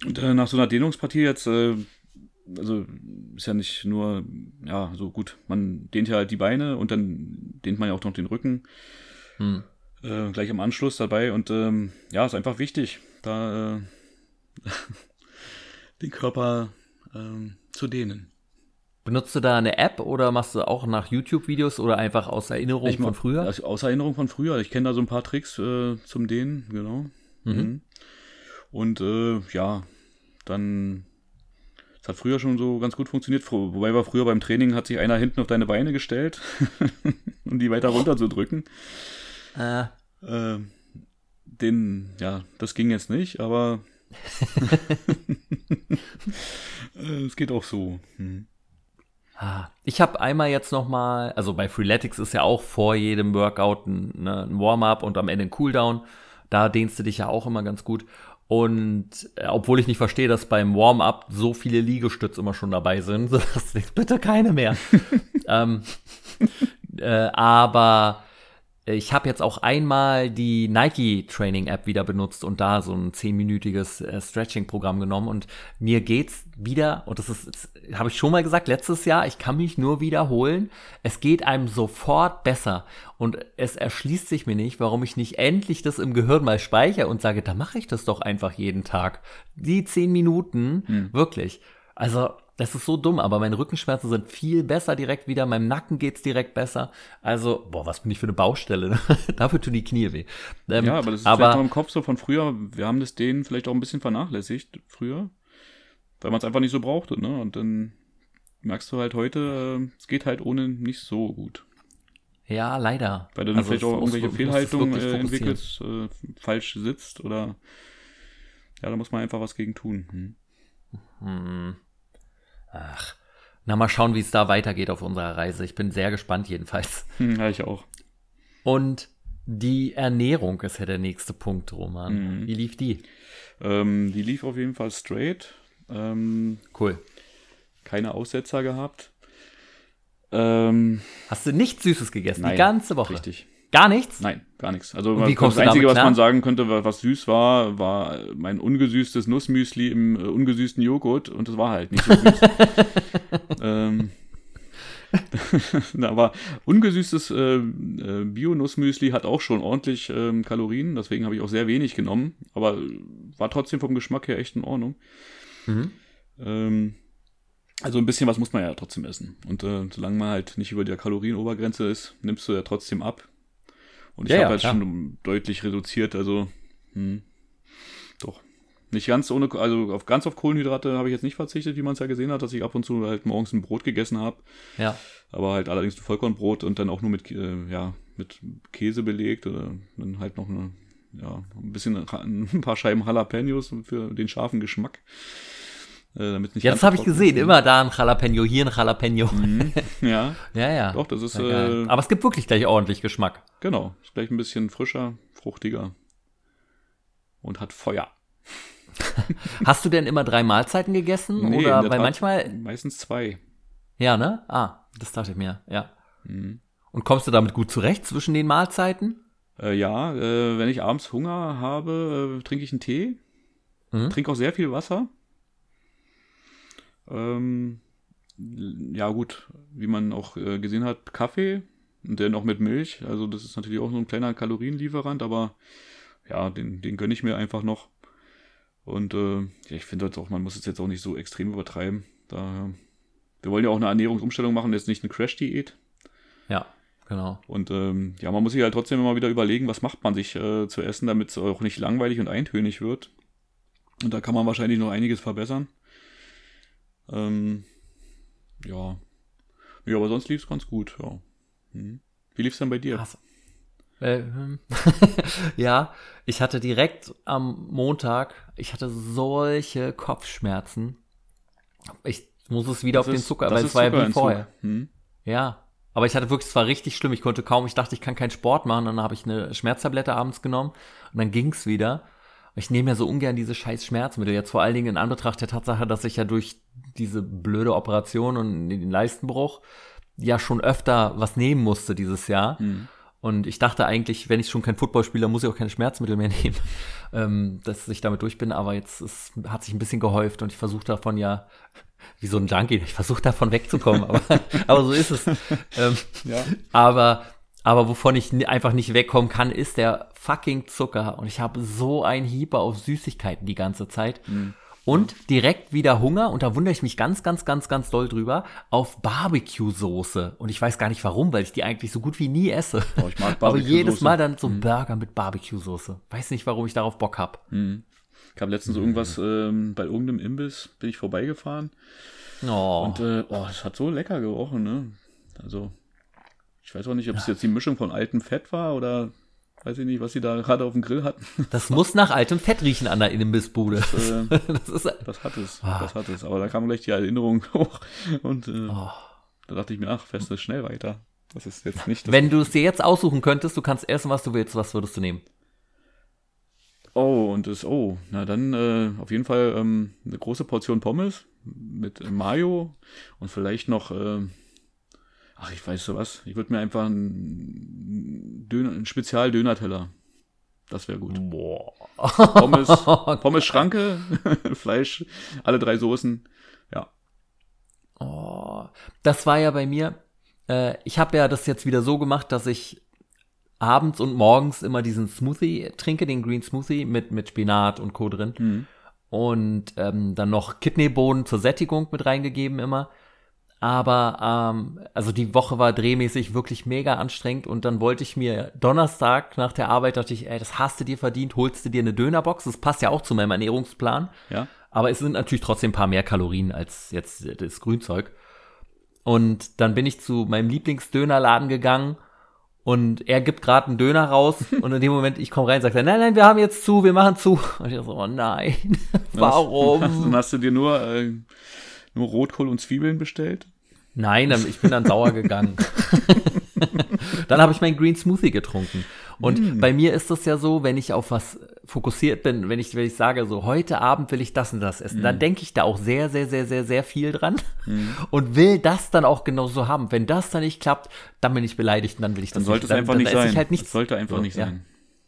Und äh, nach so einer Dehnungspartie jetzt, äh, also ist ja nicht nur, ja, so gut, man dehnt ja halt die Beine und dann dehnt man ja auch noch den Rücken. Hm. Äh, gleich im Anschluss dabei und ähm, ja, ist einfach wichtig, da äh, den Körper ähm, zu dehnen. Benutzt du da eine App oder machst du auch nach YouTube-Videos oder einfach aus Erinnerung ich von früher? Aus Erinnerung von früher. Ich kenne da so ein paar Tricks äh, zum Dehnen, genau. Mhm. mhm. Und äh, ja, dann es hat früher schon so ganz gut funktioniert. Wobei war früher beim Training hat sich einer hinten auf deine Beine gestellt, um die weiter runter zu drücken. Äh. Äh, den, ja, das ging jetzt nicht, aber äh, es geht auch so. Hm. Ah, ich habe einmal jetzt noch mal, also bei Freeletics ist ja auch vor jedem Workout ein, ne, ein Warm-up und am Ende ein Cooldown. Da dehnst du dich ja auch immer ganz gut. Und äh, obwohl ich nicht verstehe, dass beim Warm-up so viele Liegestütze immer schon dabei sind, so bitte keine mehr. ähm, äh, aber ich habe jetzt auch einmal die Nike Training App wieder benutzt und da so ein zehnminütiges äh, Stretching Programm genommen und mir geht's wieder und das ist habe ich schon mal gesagt letztes Jahr, ich kann mich nur wiederholen, es geht einem sofort besser und es erschließt sich mir nicht, warum ich nicht endlich das im Gehirn mal speichere und sage, da mache ich das doch einfach jeden Tag. Die zehn Minuten, hm. wirklich. Also das ist so dumm, aber meine Rückenschmerzen sind viel besser direkt wieder, meinem Nacken geht's direkt besser. Also, boah, was bin ich für eine Baustelle? Ne? Dafür tun die Knie weh. Ähm, ja, aber das ist aber, vielleicht noch im Kopf so von früher. Wir haben das denen vielleicht auch ein bisschen vernachlässigt früher, weil man es einfach nicht so brauchte. Ne? Und dann merkst du halt heute, äh, es geht halt ohne nicht so gut. Ja, leider. Weil du dann also vielleicht auch irgendwelche Fehlhaltungen äh, entwickelst, äh, falsch sitzt oder ja, da muss man einfach was gegen tun. Hm. Hm. Ach, na mal schauen, wie es da weitergeht auf unserer Reise. Ich bin sehr gespannt jedenfalls. Hm, ja, ich auch. Und die Ernährung ist ja der nächste Punkt, Roman. Mhm. Wie lief die? Ähm, die lief auf jeden Fall straight. Ähm, cool. Keine Aussetzer gehabt. Ähm, Hast du nichts Süßes gegessen? Nein, die ganze Woche? Richtig. Gar nichts? Nein, gar nichts. Also was, das Einzige, was man sagen könnte, was süß war, war mein ungesüßtes Nussmüsli im äh, ungesüßten Joghurt und das war halt nicht so süß. ähm, aber ungesüßtes äh, äh, Bio-Nussmüsli hat auch schon ordentlich ähm, Kalorien, deswegen habe ich auch sehr wenig genommen, aber war trotzdem vom Geschmack her echt in Ordnung. Mhm. Ähm, also ein bisschen was muss man ja trotzdem essen. Und äh, solange man halt nicht über der Kalorienobergrenze ist, nimmst du ja trotzdem ab. Und ich ja, habe ja, halt klar. schon deutlich reduziert, also hm, doch. Nicht ganz ohne, also auf ganz auf Kohlenhydrate habe ich jetzt nicht verzichtet, wie man es ja gesehen hat, dass ich ab und zu halt morgens ein Brot gegessen habe. Ja. Aber halt allerdings ein Vollkornbrot und dann auch nur mit, äh, ja, mit Käse belegt oder dann halt noch eine, ja, ein bisschen ein paar Scheiben Jalapenos für den scharfen Geschmack. Äh, damit nicht ja, das habe ich gesehen. Ist. Immer da ein Jalapeno, hier ein Jalapeno. Mhm. Ja. ja, ja. Doch, das ist. Äh, Aber es gibt wirklich gleich ordentlich Geschmack. Genau. Ist gleich ein bisschen frischer, fruchtiger und hat Feuer. Hast du denn immer drei Mahlzeiten gegessen? Nee, oder weil manchmal. Meistens zwei. Ja, ne? Ah, das dachte ich mir, ja. Mhm. Und kommst du damit gut zurecht zwischen den Mahlzeiten? Äh, ja, äh, wenn ich abends Hunger habe, äh, trinke ich einen Tee. Mhm. Trinke auch sehr viel Wasser. Ähm, ja, gut, wie man auch äh, gesehen hat, Kaffee und der noch mit Milch. Also, das ist natürlich auch so ein kleiner Kalorienlieferant, aber ja, den, den gönne ich mir einfach noch. Und äh, ja, ich finde halt auch, man muss es jetzt auch nicht so extrem übertreiben. Da, wir wollen ja auch eine Ernährungsumstellung machen, jetzt nicht eine Crash-Diät. Ja, genau. Und ähm, ja, man muss sich halt trotzdem immer wieder überlegen, was macht man sich äh, zu essen, damit es auch nicht langweilig und eintönig wird. Und da kann man wahrscheinlich noch einiges verbessern. Ähm, ja. Ja, aber sonst lief es ganz gut, ja. Hm. Wie lief es denn bei dir? Krass. Äh, hm. ja, ich hatte direkt am Montag, ich hatte solche Kopfschmerzen. Ich muss es wieder das auf ist, den Zucker, weil es war ja wie vorher. Hm? Ja, Aber ich hatte wirklich, es war richtig schlimm. Ich konnte kaum, ich dachte, ich kann keinen Sport machen. Dann habe ich eine Schmerztablette abends genommen und dann ging's wieder. Ich nehme ja so ungern diese scheiß Schmerzmittel. Jetzt vor allen Dingen in Anbetracht der Tatsache, dass ich ja durch diese blöde Operation und den Leistenbruch ja schon öfter was nehmen musste dieses Jahr. Hm. Und ich dachte eigentlich, wenn ich schon kein Football spiele, muss ich auch keine Schmerzmittel mehr nehmen, ähm, dass ich damit durch bin. Aber jetzt ist, hat sich ein bisschen gehäuft und ich versuche davon ja, wie so ein Junkie, ich versuche davon wegzukommen, aber, aber so ist es. Ähm, Ja. aber, aber wovon ich einfach nicht wegkommen kann, ist der fucking Zucker. Und ich habe so ein Hieber auf Süßigkeiten die ganze Zeit. Und direkt wieder Hunger, und da wundere ich mich ganz, ganz, ganz, ganz doll drüber, auf Barbecue-Soße. Und ich weiß gar nicht warum, weil ich die eigentlich so gut wie nie esse. Oh, ich mag Aber jedes Mal dann so Burger mit Barbecue-Soße. Weiß nicht, warum ich darauf Bock hab. Ich habe letztens irgendwas ähm, bei irgendeinem Imbiss bin ich vorbeigefahren Oh. und äh, oh, es hat so lecker gerochen, ne? Also ich weiß auch nicht, ob es jetzt die Mischung von altem Fett war oder weiß ich nicht, was sie da gerade auf dem Grill hatten. Das muss nach altem Fett riechen an der Innenbissbude. äh, Das ist, das hat es, Ah. das hat es. Aber da kam gleich die Erinnerung hoch und äh, oh. da dachte ich mir, ach, fährst du schnell weiter. Das ist jetzt nicht das Wenn du es dir jetzt aussuchen könntest, du kannst essen, was du willst, was würdest du nehmen? Oh, und das, oh, na dann äh, auf jeden Fall ähm, eine große Portion Pommes mit Mayo und vielleicht noch, äh, ach, ich weiß so was, ich würde mir einfach einen, Döner, einen Spezial-Döner-Teller. Das wäre gut. Boah. Pommes, Pommes Schranke, Fleisch, alle drei Soßen. Ja. Oh, das war ja bei mir. Äh, ich habe ja das jetzt wieder so gemacht, dass ich abends und morgens immer diesen Smoothie trinke, den Green Smoothie mit, mit Spinat und Co. drin. Mhm. Und ähm, dann noch Kidneybohnen zur Sättigung mit reingegeben immer. Aber ähm, also die Woche war drehmäßig wirklich mega anstrengend und dann wollte ich mir Donnerstag nach der Arbeit dachte ich, ey, das hast du dir verdient, holst du dir eine Dönerbox. Das passt ja auch zu meinem Ernährungsplan. Ja. Aber es sind natürlich trotzdem ein paar mehr Kalorien als jetzt das Grünzeug. Und dann bin ich zu meinem Lieblingsdönerladen gegangen und er gibt gerade einen Döner raus und in dem Moment, ich komme rein, sagt er, nein, nein, wir haben jetzt zu, wir machen zu. Und ich so, oh nein, Dann warum? hast du dir nur, äh, nur Rotkohl und Zwiebeln bestellt. Nein, dann, ich bin dann sauer gegangen. dann habe ich meinen Green Smoothie getrunken. Und bei mir ist es ja so, wenn ich auf was fokussiert bin, wenn ich, wenn ich sage, so heute Abend will ich das und das essen, dann denke ich da auch sehr, sehr, sehr, sehr, sehr viel dran und will das dann auch genauso haben. Wenn das dann nicht klappt, dann bin ich beleidigt und dann will ich das Dann sollte es nicht. einfach dann, nicht dann sein. Halt das sollte einfach So, nicht ja.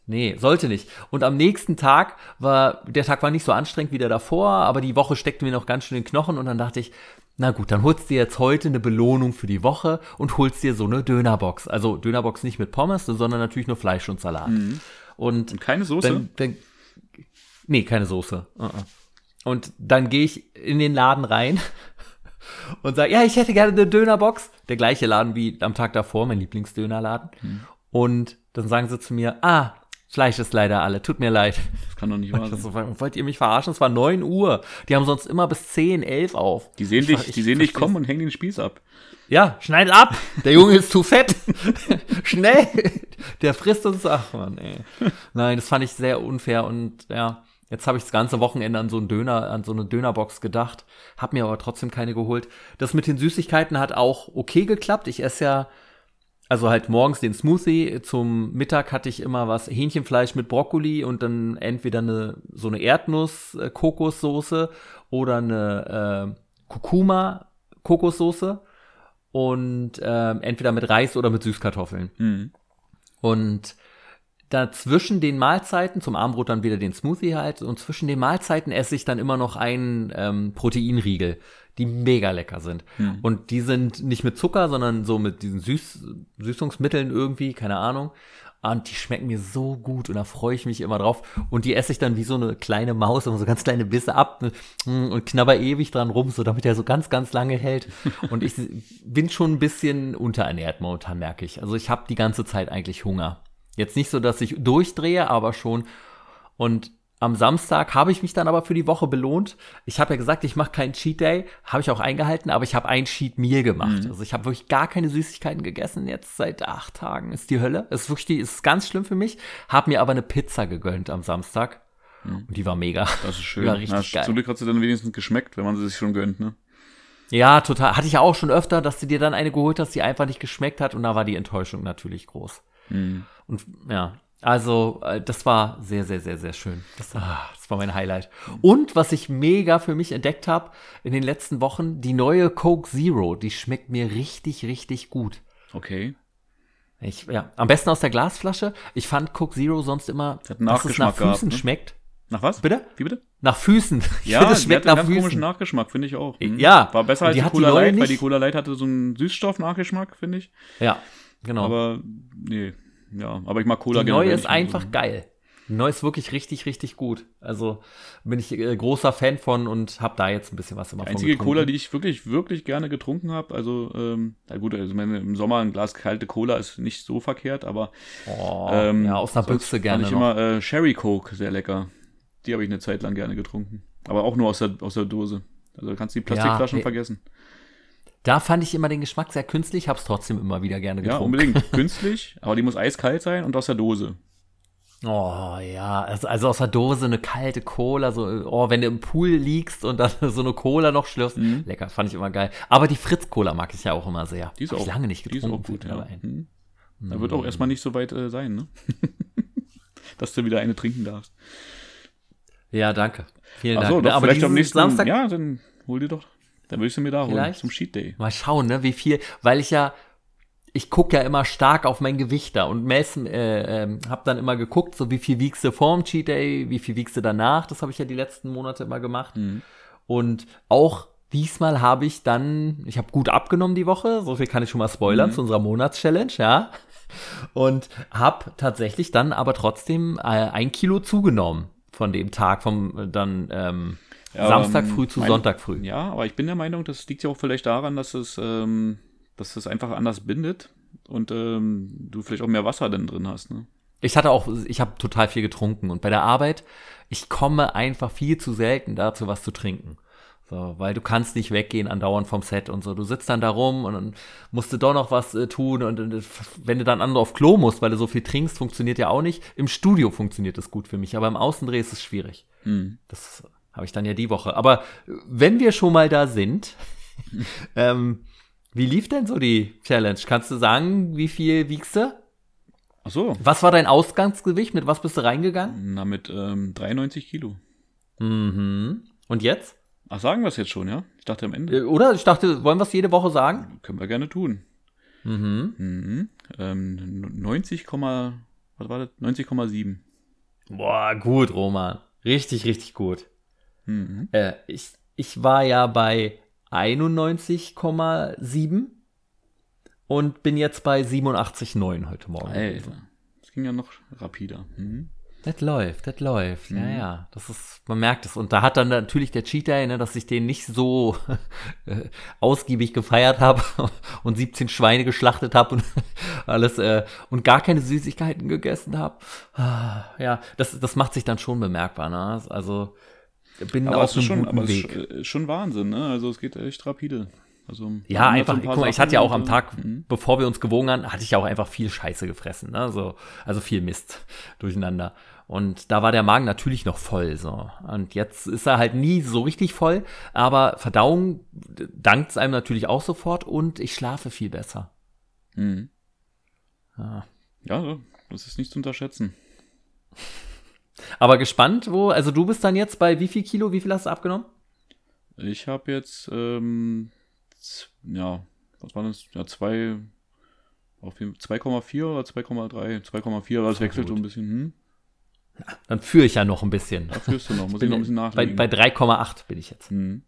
Nee, sollte nicht. Und am nächsten Tag war, der Tag war nicht so anstrengend wie der davor, aber die Woche steckte mir noch ganz schön in den Knochen und dann dachte ich, na gut, dann holst du dir jetzt heute eine Belohnung für die Woche und holst dir so eine Dönerbox. Also Dönerbox nicht mit Pommes, sondern natürlich nur Fleisch und Salat. Und Und keine Soße? dann, dann, nee, keine Soße. Uh-uh. Und dann gehe ich in den Laden rein und sage, ja, ich hätte gerne eine Dönerbox. Der gleiche Laden wie am Tag davor, mein Lieblingsdönerladen. Und dann sagen sie zu mir, ah, Fleisch ist leider alle, tut mir leid. das kann doch nicht wahr sein. so, wollt ihr mich verarschen? Es war 9 Uhr. Die haben sonst immer bis 10, 11 auf. Die sehen Ich dich, die sehen dich kommen und hängen den Spieß ab. Ja, schneid ab. Der Junge ist zu fett. Schnell. Der frisst uns. Ach man, ey. Nein, das fand ich sehr unfair und ja. Jetzt habe ich das ganze Wochenende an so einen Döner, an so eine Dönerbox gedacht, hab mir aber trotzdem keine geholt. Das mit den Süßigkeiten hat auch okay geklappt. Ich esse ja, also halt morgens den Smoothie, zum Mittag hatte ich immer was Hähnchenfleisch mit Brokkoli und dann entweder eine so eine Erdnuss-Kokossoße oder eine äh, Kurkuma-Kokossoße und ähm, entweder mit Reis oder mit Süßkartoffeln. Mhm. Und dazwischen den Mahlzeiten, zum Abendbrot dann wieder den Smoothie halt, und zwischen den Mahlzeiten esse ich dann immer noch einen ähm, Proteinriegel, die mega lecker sind. Und die sind nicht mit Zucker, sondern so mit diesen Süß Süßungsmitteln irgendwie, keine Ahnung. Und die schmecken mir so gut und da freue ich mich immer drauf. Und die esse ich dann wie so eine kleine Maus, immer so ganz kleine Bisse ab mm, und knabber ewig dran rum, so damit er so ganz, ganz lange hält. Und ich bin schon ein bisschen unterernährt momentan, merke ich. Also ich habe die ganze Zeit eigentlich Hunger. Jetzt nicht so, dass ich durchdrehe, aber schon. Und am Samstag habe ich mich dann aber für die Woche belohnt. Ich habe ja gesagt, ich mache keinen Cheat Day, habe ich auch eingehalten, aber ich habe ein Cheat Meal gemacht. Also ich habe wirklich gar keine Süßigkeiten gegessen jetzt seit acht Tagen. Ist die Hölle. Ist wirklich die, ist ganz schlimm für mich. Habe mir aber eine Pizza gegönnt am Samstag und die war mega. Das ist schön. Ja, richtig Na, geil. Zum Glück hat sie dann wenigstens geschmeckt, wenn man sie sich schon gönnt, ne? Ja, total. Hatte ich ja auch schon öfter, dass du dir dann eine geholt hast, die einfach nicht geschmeckt hat und da war die Enttäuschung natürlich groß. Mhm. Und ja, also äh, das war sehr, sehr, sehr, sehr schön. Das, ah, das war mein Highlight. Und was ich mega für mich entdeckt habe in den letzten Wochen, die neue Coke Zero, die schmeckt mir richtig, richtig gut. Okay. Ich, ja, am besten aus der Glasflasche. Ich fand Coke Zero sonst immer, hat einen dass es nach Nachgeschmack gehabt, Füßen ne? schmeckt. Nach was? Bitte? Wie bitte? Nach Füßen. Ich Ja, finde, es die schmeckt hat einen nach ganz komischen Füßen. Nachgeschmack, finde ich auch. Mhm. Ja. War besser als die die hat die Cola Light, weil nicht. die Cola Light hatte so einen Süßstoff-Nachgeschmack, finde ich. Ja, genau. Aber, nee. Ja, aber ich mag Cola neue generell ist einfach so. geil. Die neue ist wirklich richtig, richtig gut. Also bin ich äh, großer Fan von und habe da jetzt ein bisschen was immer Die einzige. Cola, die ich wirklich, wirklich gerne getrunken habe, also, ähm, na gut, also meine, im Sommer ein Glas kalte Cola ist nicht so verkehrt, aber oh, ähm, ja, aus einer Büchse gerne fand ich noch. immer äh, Sherry Coke sehr lecker. Die habe ich eine Zeit lang gerne getrunken. Aber auch nur aus der, aus der Dose. Also kannst du die Plastikflaschen nee. vergessen. Da fand ich immer den Geschmack sehr künstlich, habe es trotzdem immer wieder gerne Ja, getrunken. unbedingt. Künstlich, aber die muss eiskalt sein und aus der Dose. Oh ja, also, also aus der Dose eine kalte Cola, so, oh, wenn du im Pool liegst und dann so eine Cola noch schlürfst, lecker, fand ich immer geil. Aber die Fritz-Cola mag ich ja auch immer sehr. Mhm. Die ist Hab auch, ich lange nicht die ist getrunken. auch gut, ja. Mhm. Da wird auch erstmal nicht so weit äh, sein, ne? Dass du wieder eine trinken darfst. Ja, danke. Vielen Achso, Dank. doch, Aber vielleicht am nächsten Samstag, Ja, dann hol dir doch. Dann willst du mir da holen Vielleicht. zum Cheat Day. Mal schauen, ne, wie viel, weil ich ja, ich gucke ja immer stark auf mein Gewicht da und messen, äh, ähm, hab dann immer geguckt, so wie viel wiegst du vorm Cheat Day, wie viel wiegst du danach, das habe ich ja die letzten Monate immer gemacht. Mhm. Und auch diesmal habe ich dann, ich habe gut abgenommen die Woche, so viel kann ich schon mal spoilern Mhm. zu unserer Monatschallenge, ja. Und habe tatsächlich dann aber trotzdem äh, ein Kilo zugenommen von dem Tag, vom äh, dann ähm, Samstag früh zu mein- Sonntag früh. Ja, aber ich bin der Meinung, das liegt ja auch vielleicht daran, dass es, ähm, dass es einfach anders bindet und ähm, du vielleicht auch mehr Wasser dann drin hast. Ne? Ich hatte auch, ich habe total viel getrunken und bei der Arbeit, ich komme einfach viel zu selten dazu, was zu trinken. So, weil du kannst nicht weggehen andauernd vom Set und so. Du sitzt dann da rum und dann musst du doch noch was äh, tun und, und wenn du dann andere auf Klo musst, weil du so viel trinkst, funktioniert ja auch nicht. Im Studio funktioniert das gut für mich, aber im Außendreh ist es schwierig. Hm. Das habe ich dann ja die Woche. Aber wenn wir schon mal da sind, ähm, wie lief denn so die Challenge? Kannst du sagen, wie viel wiegst du? Ach so, Was war dein Ausgangsgewicht? Mit was bist du reingegangen? na mit ähm, 93 Kilo. Mhm. Und jetzt? Ach, sagen wir es jetzt schon, ja? Ich dachte am Ende. Äh, Oder? Ich dachte, wollen wir es jede Woche sagen? Können wir gerne tun. Mhm. Mhm. Ähm, 90, was war das? 90,7. Boah, gut, Roman. Richtig, richtig gut. Mhm. Äh, ich, ich war ja bei 91,7 und bin jetzt bei 87,9 heute Morgen. Alter. Das ging ja noch rapider. Mhm. Das läuft, das läuft. Ja, ja. Das ist, man merkt es. Und da hat dann natürlich der Cheat Day, ne, dass ich den nicht so äh, ausgiebig gefeiert habe und 17 Schweine geschlachtet habe und alles äh, und gar keine Süßigkeiten gegessen habe. Ja, das, das macht sich dann schon bemerkbar. Ne? Also bin Aber auf einem schon, guten aber Weg. ist schon Wahnsinn, ne? Also es geht echt rapide. Also, Ja, einfach, so ein guck mal, ich hatte ja auch am Tag, mhm. bevor wir uns gewogen haben, hatte ich ja auch einfach viel Scheiße gefressen, ne? so, also viel Mist durcheinander. Und da war der Magen natürlich noch voll, so. Und jetzt ist er halt nie so richtig voll, aber Verdauung dankt es einem natürlich auch sofort und ich schlafe viel besser. Mhm. Ja. Ja, das ist nicht zu unterschätzen. Aber gespannt, wo, also du bist dann jetzt bei wie viel Kilo, wie viel hast du abgenommen? Ich habe jetzt, ähm, ja, was war das? Ja, zwei, auf jeden 2,4 oder 2,3, 2,4, aber es Voll wechselt so ein bisschen. Hm? Dann führe ich ja noch ein bisschen. Da führst du noch, muss ich noch ein bisschen bei, nachlegen. bei 3,8 bin ich jetzt. Hm.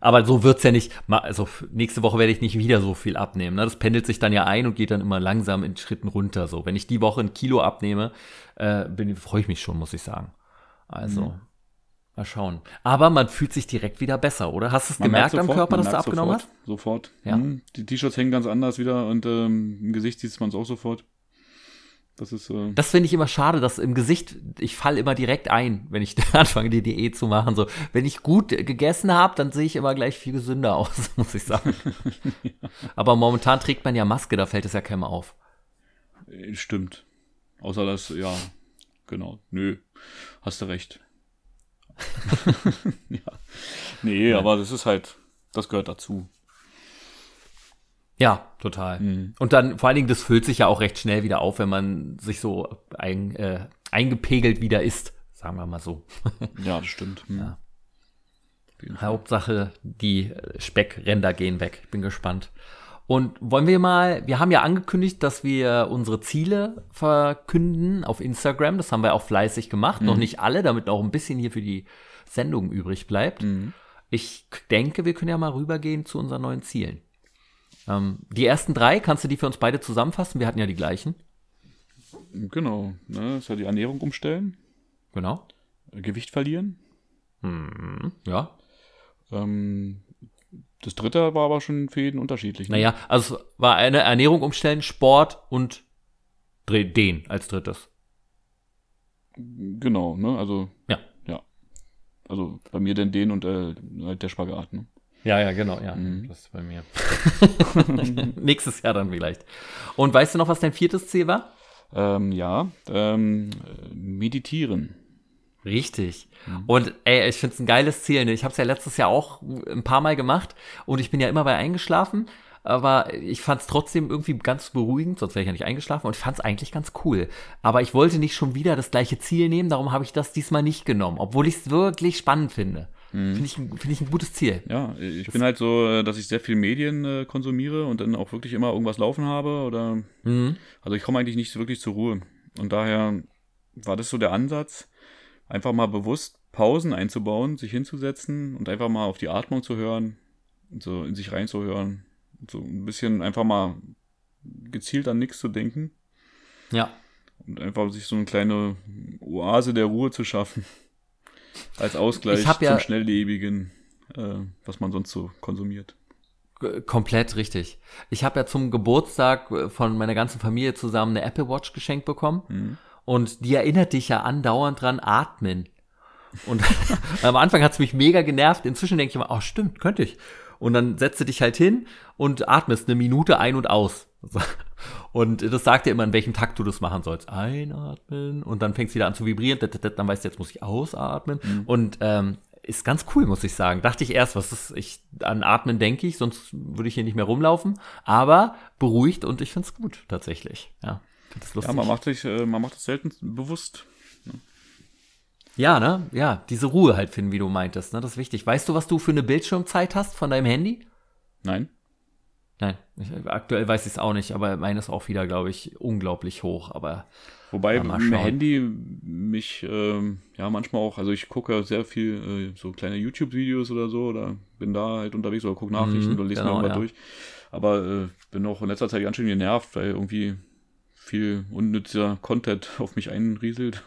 Aber so wird's ja nicht, also nächste Woche werde ich nicht wieder so viel abnehmen. Ne? Das pendelt sich dann ja ein und geht dann immer langsam in Schritten runter. So, wenn ich die Woche ein Kilo abnehme, äh, freue ich mich schon, muss ich sagen. Also, Mhm. mal schauen. Aber man fühlt sich direkt wieder besser, oder? Hast du es gemerkt merkt am sofort, Körper, dass du abgenommen sofort, Sofort. Ja. Hm. Die T-Shirts hängen ganz anders wieder und ähm, im Gesicht sieht man es auch sofort. Das ist, äh? Das finde ich immer schade, dass im Gesicht, ich falle immer direkt ein, wenn ich anfange, die Diät zu machen. So, wenn ich gut gegessen habe, dann sehe ich immer gleich viel gesünder aus, muss ich sagen. Aber momentan trägt man ja Maske, da fällt es ja keinem auf. äh, stimmt. Außer das, ja, genau. Nö, hast du recht. ja. Nee, aber das ist halt, das gehört dazu. Ja, total. Mhm. Und dann vor allen Dingen, das füllt sich ja auch recht schnell wieder auf, wenn man sich so ein, äh, eingepegelt wieder isst, sagen wir mal so. ja, das stimmt. Mhm. Ja. Hauptsache, die Speckränder gehen weg. Ich bin gespannt. Und wollen wir mal, wir haben ja angekündigt, dass wir unsere Ziele verkünden auf Instagram. Das haben wir auch fleißig gemacht. Mhm. Noch nicht alle, damit auch ein bisschen hier für die Sendung übrig bleibt. Mhm. Ich denke, wir können ja mal rübergehen zu unseren neuen Zielen. Ähm, die ersten drei, kannst du die für uns beide zusammenfassen? Wir hatten ja die gleichen. Genau, ne, das ist ja die Ernährung umstellen. Genau. Gewicht verlieren. Mhm, ja. Ähm, das dritte war aber schon für jeden unterschiedlich. Ne? Naja, also es war eine Ernährung umstellen, Sport und den als drittes. Genau, ne? Also. Ja. Ja. Also bei mir denn den und äh, halt der Spagat, ne? Ja, ja, genau, ja. Mhm. Das ist bei mir. Nächstes Jahr dann vielleicht. Und weißt du noch, was dein viertes Ziel war? Ähm, ja, ähm, meditieren. Richtig. Mhm. Und ey, ich finde es ein geiles Ziel. Ne? Ich habe es ja letztes Jahr auch ein paar Mal gemacht und ich bin ja immer bei eingeschlafen. Aber ich fand es trotzdem irgendwie ganz beruhigend, sonst wäre ich ja nicht eingeschlafen und fand es eigentlich ganz cool. Aber ich wollte nicht schon wieder das gleiche Ziel nehmen, darum habe ich das diesmal nicht genommen, obwohl ich es wirklich spannend finde. Mhm. Finde ich, find ich ein gutes Ziel. Ja, ich das bin halt so, dass ich sehr viel Medien äh, konsumiere und dann auch wirklich immer irgendwas laufen habe. Oder mhm. also ich komme eigentlich nicht wirklich zur Ruhe. Und daher war das so der Ansatz, einfach mal bewusst Pausen einzubauen, sich hinzusetzen und einfach mal auf die Atmung zu hören, so in sich reinzuhören. So ein bisschen einfach mal gezielt an nichts zu denken. Ja. Und einfach sich so eine kleine Oase der Ruhe zu schaffen. Als Ausgleich zum ja, Schnelllebigen, äh, was man sonst so konsumiert. Komplett richtig. Ich habe ja zum Geburtstag äh, von meiner ganzen Familie zusammen eine Apple Watch geschenkt bekommen. Mhm. Und die erinnert dich ja andauernd dran, atmen. Und am Anfang hat es mich mega genervt. Inzwischen denke ich immer, oh stimmt, könnte ich. Und dann setze dich halt hin und atmest eine Minute ein und aus. Und das sagt dir immer, in welchem Takt du das machen sollst. Einatmen und dann fängst du wieder an zu vibrieren. Dann weißt du, jetzt muss ich ausatmen. Mhm. Und ähm, ist ganz cool, muss ich sagen. Dachte ich erst, was ist, ich, an Atmen denke ich, sonst würde ich hier nicht mehr rumlaufen. Aber beruhigt und ich finde es gut, tatsächlich. Ja, das lustig. ja man macht sich, äh, man macht das selten bewusst. Ne? Ja, ne? Ja, diese Ruhe halt finden, wie du meintest, ne? Das ist wichtig. Weißt du, was du für eine Bildschirmzeit hast von deinem Handy? Nein. Nein, ich, aktuell weiß ich es auch nicht, aber meine ist auch wieder, glaube ich, unglaublich hoch. Aber Wobei im Handy mich ähm, ja manchmal auch, also ich gucke sehr viel äh, so kleine YouTube-Videos oder so, oder bin da halt unterwegs oder gucke Nachrichten mhm, oder lese genau, mir mal ja. durch. Aber äh, bin auch in letzter Zeit ganz schön genervt, weil irgendwie viel unnützer Content auf mich einrieselt.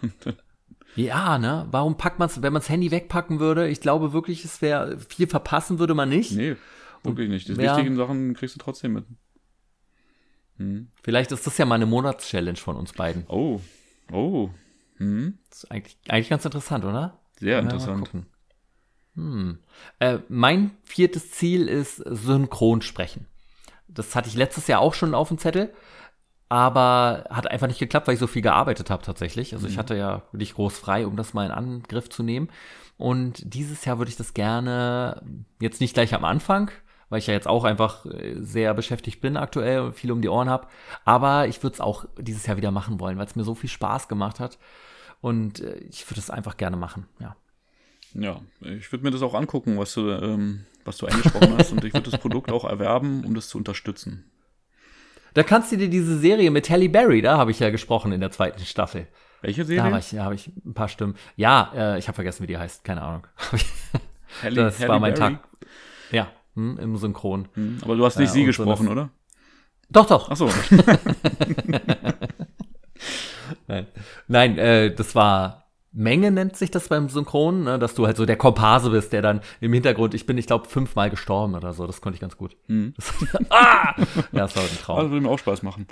Ja, ne? Warum packt man es, wenn man das Handy wegpacken würde? Ich glaube wirklich, es wäre viel verpassen würde man nicht. Nee, Wirklich nicht. Die ja. wichtigen Sachen kriegst du trotzdem mit. Hm. Vielleicht ist das ja mal eine Monatschallenge von uns beiden. Oh. Oh. Hm. Das ist eigentlich, eigentlich ganz interessant, oder? Sehr interessant. Hm. Äh, mein viertes Ziel ist synchron sprechen. Das hatte ich letztes Jahr auch schon auf dem Zettel, aber hat einfach nicht geklappt, weil ich so viel gearbeitet habe tatsächlich. Also mhm. ich hatte ja wirklich groß frei, um das mal in Angriff zu nehmen. Und dieses Jahr würde ich das gerne jetzt nicht gleich am Anfang, weil ich ja jetzt auch einfach äh, sehr beschäftigt bin aktuell und viel um die Ohren habe. Aber ich würde es auch dieses Jahr wieder machen wollen, weil es mir so viel Spaß gemacht hat. Und äh, ich würde es einfach gerne machen, ja. Ja, ich würde mir das auch angucken, was du, ähm, was du angesprochen hast. Und ich würde das Produkt auch erwerben, um das zu unterstützen. Da kannst du dir diese Serie mit Halle Berry, da habe ich ja gesprochen in der zweiten Staffel. Welche Serie? Da habe ich, hab ich ein paar Stimmen. Ja, äh, ich habe vergessen, wie die heißt. Keine Ahnung. Halle, das Halle war mein Berry? Tag. Ja, hm, im Synchron. Hm, aber du hast nicht ja, sie gesprochen, so oder? Doch, doch. Ach so. Nein, Nein äh, das war Menge nennt sich das beim Synchron, ne, dass du halt so der Komparse bist, der dann im Hintergrund, ich bin, ich glaube, fünfmal gestorben oder so. Das konnte ich ganz gut. Mhm. Das, ah! Ja, das war ein Traum. Also würde mir auch Spaß machen.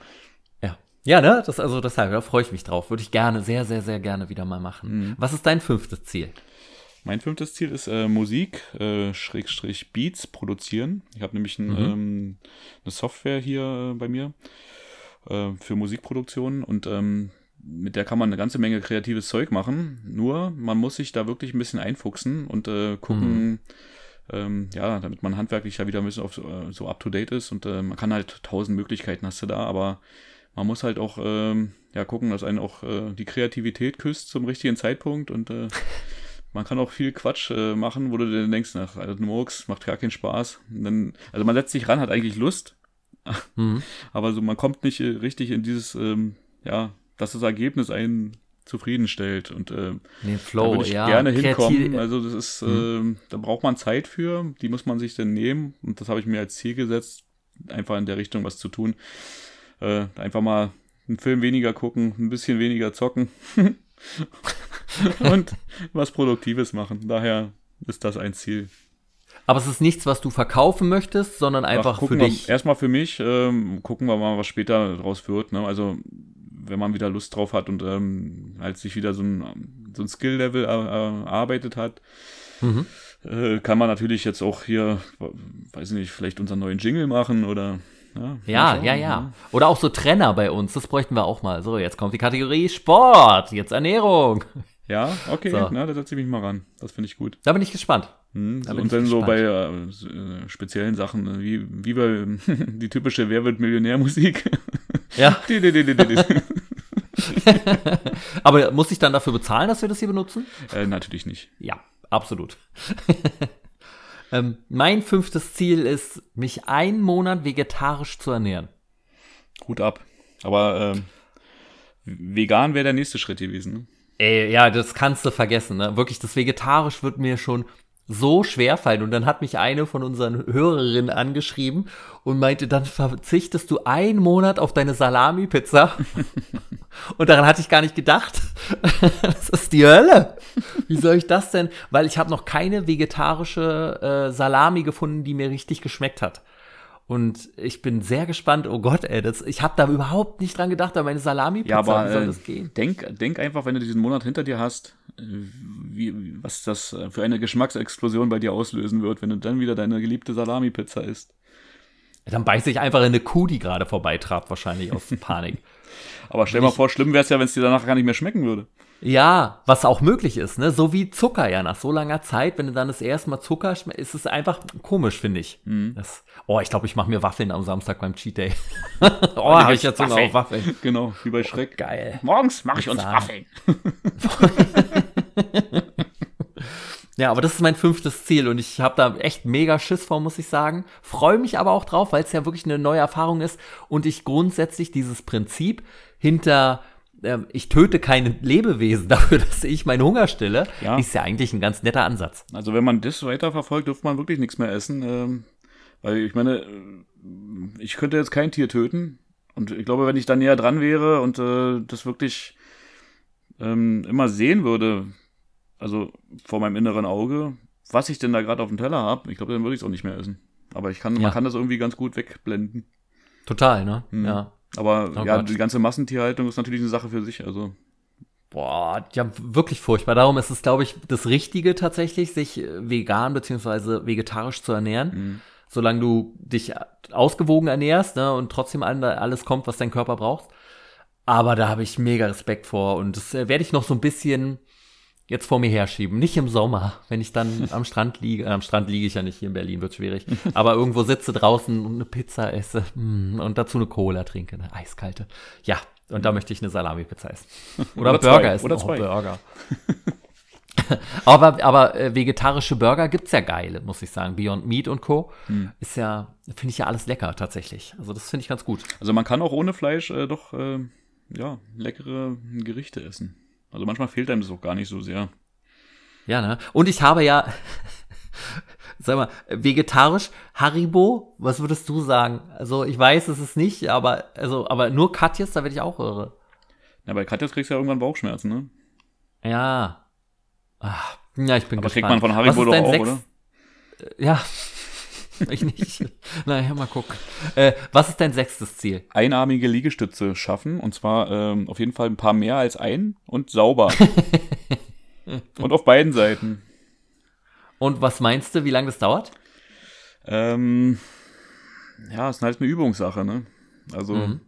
Ja. Ja, ne? Das, also deshalb, da freue ich mich drauf. Würde ich gerne, sehr, sehr, sehr gerne wieder mal machen. Mhm. Was ist dein fünftes Ziel? Mein fünftes Ziel ist äh, Musik, äh, Schrägstrich Beats produzieren. Ich habe nämlich ein, mhm. ähm, eine Software hier äh, bei mir äh, für Musikproduktion und ähm, mit der kann man eine ganze Menge kreatives Zeug machen. Nur man muss sich da wirklich ein bisschen einfuchsen und äh, gucken, mhm. Ähm, ja, damit man handwerklich ja wieder ein bisschen auf, so, äh, up to date ist und äh, man kann halt tausend Möglichkeiten hast du da, aber man muss halt auch ähm, ja gucken, dass einen auch äh, die Kreativität küsst zum richtigen Zeitpunkt und äh, man kann auch viel Quatsch äh, machen, wo du dir denkst, nach also Murks macht gar keinen Spaß. Dann, also man setzt sich ran, hat eigentlich Lust, mhm. aber so man kommt nicht äh, richtig in dieses, ähm, ja, dass das Ergebnis einen zufriedenstellt und äh, nee, Flow, da würde ich ja, gerne hinkommen. Also das ist, mhm. äh, da braucht man Zeit für, die muss man sich dann nehmen und das habe ich mir als Ziel gesetzt, einfach in der Richtung was zu tun. Äh, einfach mal einen Film weniger gucken, ein bisschen weniger zocken und was Produktives machen. Daher ist das ein Ziel. Aber es ist nichts, was du verkaufen möchtest, sondern einfach Ach, für dich. Erstmal für mich, ähm, gucken wir mal, was später draus wird. Ne? Also, wenn man wieder Lust drauf hat und ähm, als sich wieder so ein, so ein Skill-Level erarbeitet hat, mhm. äh, kann man natürlich jetzt auch hier, weiß nicht, vielleicht unseren neuen Jingle machen oder ja, ja, ja, ja. Oder auch so Trenner bei uns, das bräuchten wir auch mal. So, jetzt kommt die Kategorie Sport, jetzt Ernährung. Ja, okay, so. na, da setze ich mich mal ran. Das finde ich gut. Da bin ich gespannt. Hm, da und dann so bei äh, äh, speziellen Sachen, äh, wie, wie bei die typische Wer wird Millionär-Musik. Ja. Aber muss ich dann dafür bezahlen, dass wir das hier benutzen? Äh, natürlich nicht. Ja, absolut. Ähm, mein fünftes Ziel ist, mich einen Monat vegetarisch zu ernähren. Hut ab. Aber ähm, vegan wäre der nächste Schritt gewesen. Ne? Ey, ja, das kannst du vergessen. Ne? Wirklich, das Vegetarisch wird mir schon so schwer fallen. Und dann hat mich eine von unseren Hörerinnen angeschrieben und meinte, dann verzichtest du einen Monat auf deine Salami-Pizza. und daran hatte ich gar nicht gedacht. das ist die Hölle. Wie soll ich das denn? Weil ich habe noch keine vegetarische äh, Salami gefunden, die mir richtig geschmeckt hat. Und ich bin sehr gespannt. Oh Gott, ey, das, ich habe da überhaupt nicht dran gedacht, aber meine Salami-Pizza, ja, aber, wie soll äh, das gehen? Denk, denk einfach, wenn du diesen Monat hinter dir hast, äh, wie, was das für eine Geschmacksexplosion bei dir auslösen wird, wenn du dann wieder deine geliebte Salami-Pizza isst. Dann beiße ich einfach in eine Kuh, die gerade vorbeitrabt, wahrscheinlich aus Panik. aber stell dir mal vor, schlimm wäre es ja, wenn es dir danach gar nicht mehr schmecken würde. Ja, was auch möglich ist, ne? So wie Zucker ja nach so langer Zeit, wenn du dann das erste Mal Zucker schmeckst, ist es einfach komisch, finde ich. Mhm. Das, oh, ich glaube, ich mache mir Waffeln am Samstag beim Cheat Day. oh, habe ich jetzt sogar auf Waffeln. Genau, wie bei Schreck. Oh, geil. Morgens mache ich uns Waffeln. ja, aber das ist mein fünftes Ziel und ich habe da echt mega Schiss vor, muss ich sagen. Freue mich aber auch drauf, weil es ja wirklich eine neue Erfahrung ist und ich grundsätzlich dieses Prinzip hinter ich töte keine Lebewesen dafür, dass ich meinen Hunger stille, ja. ist ja eigentlich ein ganz netter Ansatz. Also wenn man das weiterverfolgt, dürfte man wirklich nichts mehr essen. Ähm, weil ich meine, äh, ich könnte jetzt kein Tier töten. Und ich glaube, wenn ich da näher dran wäre und äh, das wirklich ähm, immer sehen würde, also vor meinem inneren Auge, was ich denn da gerade auf dem Teller habe, ich glaube, dann würde ich es auch nicht mehr essen. Aber ich kann, ja. man kann das irgendwie ganz gut wegblenden. Total, ne? Hm. Ja. Aber oh ja, Gott. die ganze Massentierhaltung ist natürlich eine Sache für sich. Also Boah, ja, wirklich furchtbar. Darum ist es, glaube ich, das Richtige tatsächlich, sich äh, vegan beziehungsweise vegetarisch zu ernähren. Mhm. Solange du dich ausgewogen ernährst ne, und trotzdem alles kommt, was dein Körper braucht. Aber da habe ich mega Respekt vor und das äh, werde ich noch so ein bisschen jetzt vor mir herschieben. Nicht im Sommer, wenn ich dann am Strand liege. Am Strand liege ich ja nicht, hier in Berlin wird schwierig. Aber irgendwo sitze draußen und eine Pizza esse mm, und dazu eine Cola trinke, eine eiskalte. Ja, und da möchte ich eine Salami-Pizza essen. Oder, Oder Burger zwei. essen. Oder oh, zwei. Burger. aber aber äh, vegetarische Burger gibt's ja geile, muss ich sagen. Beyond Meat und Co. Hm. Ist ja, finde ich ja alles lecker tatsächlich. Also das finde ich ganz gut. Also man kann auch ohne Fleisch äh, doch äh, ja leckere Gerichte essen. Also manchmal fehlt einem das auch gar nicht so sehr. Ja, ne? Und ich habe ja, sag mal, vegetarisch Haribo, was würdest du sagen? Also ich weiß, es ist nicht, aber also, aber nur Katjes, da werde ich auch irre. Ja, bei Katjes kriegst du ja irgendwann Bauchschmerzen, ne? Ja. Ach, ja, ich bin aber gespannt. kriegt man von Haribo doch auch, oder? Ja. ich nicht. naja, mal gucken. Äh, was ist dein sechstes Ziel? Einarmige Liegestütze schaffen. Und zwar ähm, auf jeden Fall ein paar mehr als ein und sauber. und auf beiden Seiten. Und was meinst du, wie lange das dauert? Ähm, ja, ist halt eine Übungssache, ne? Also. Mhm.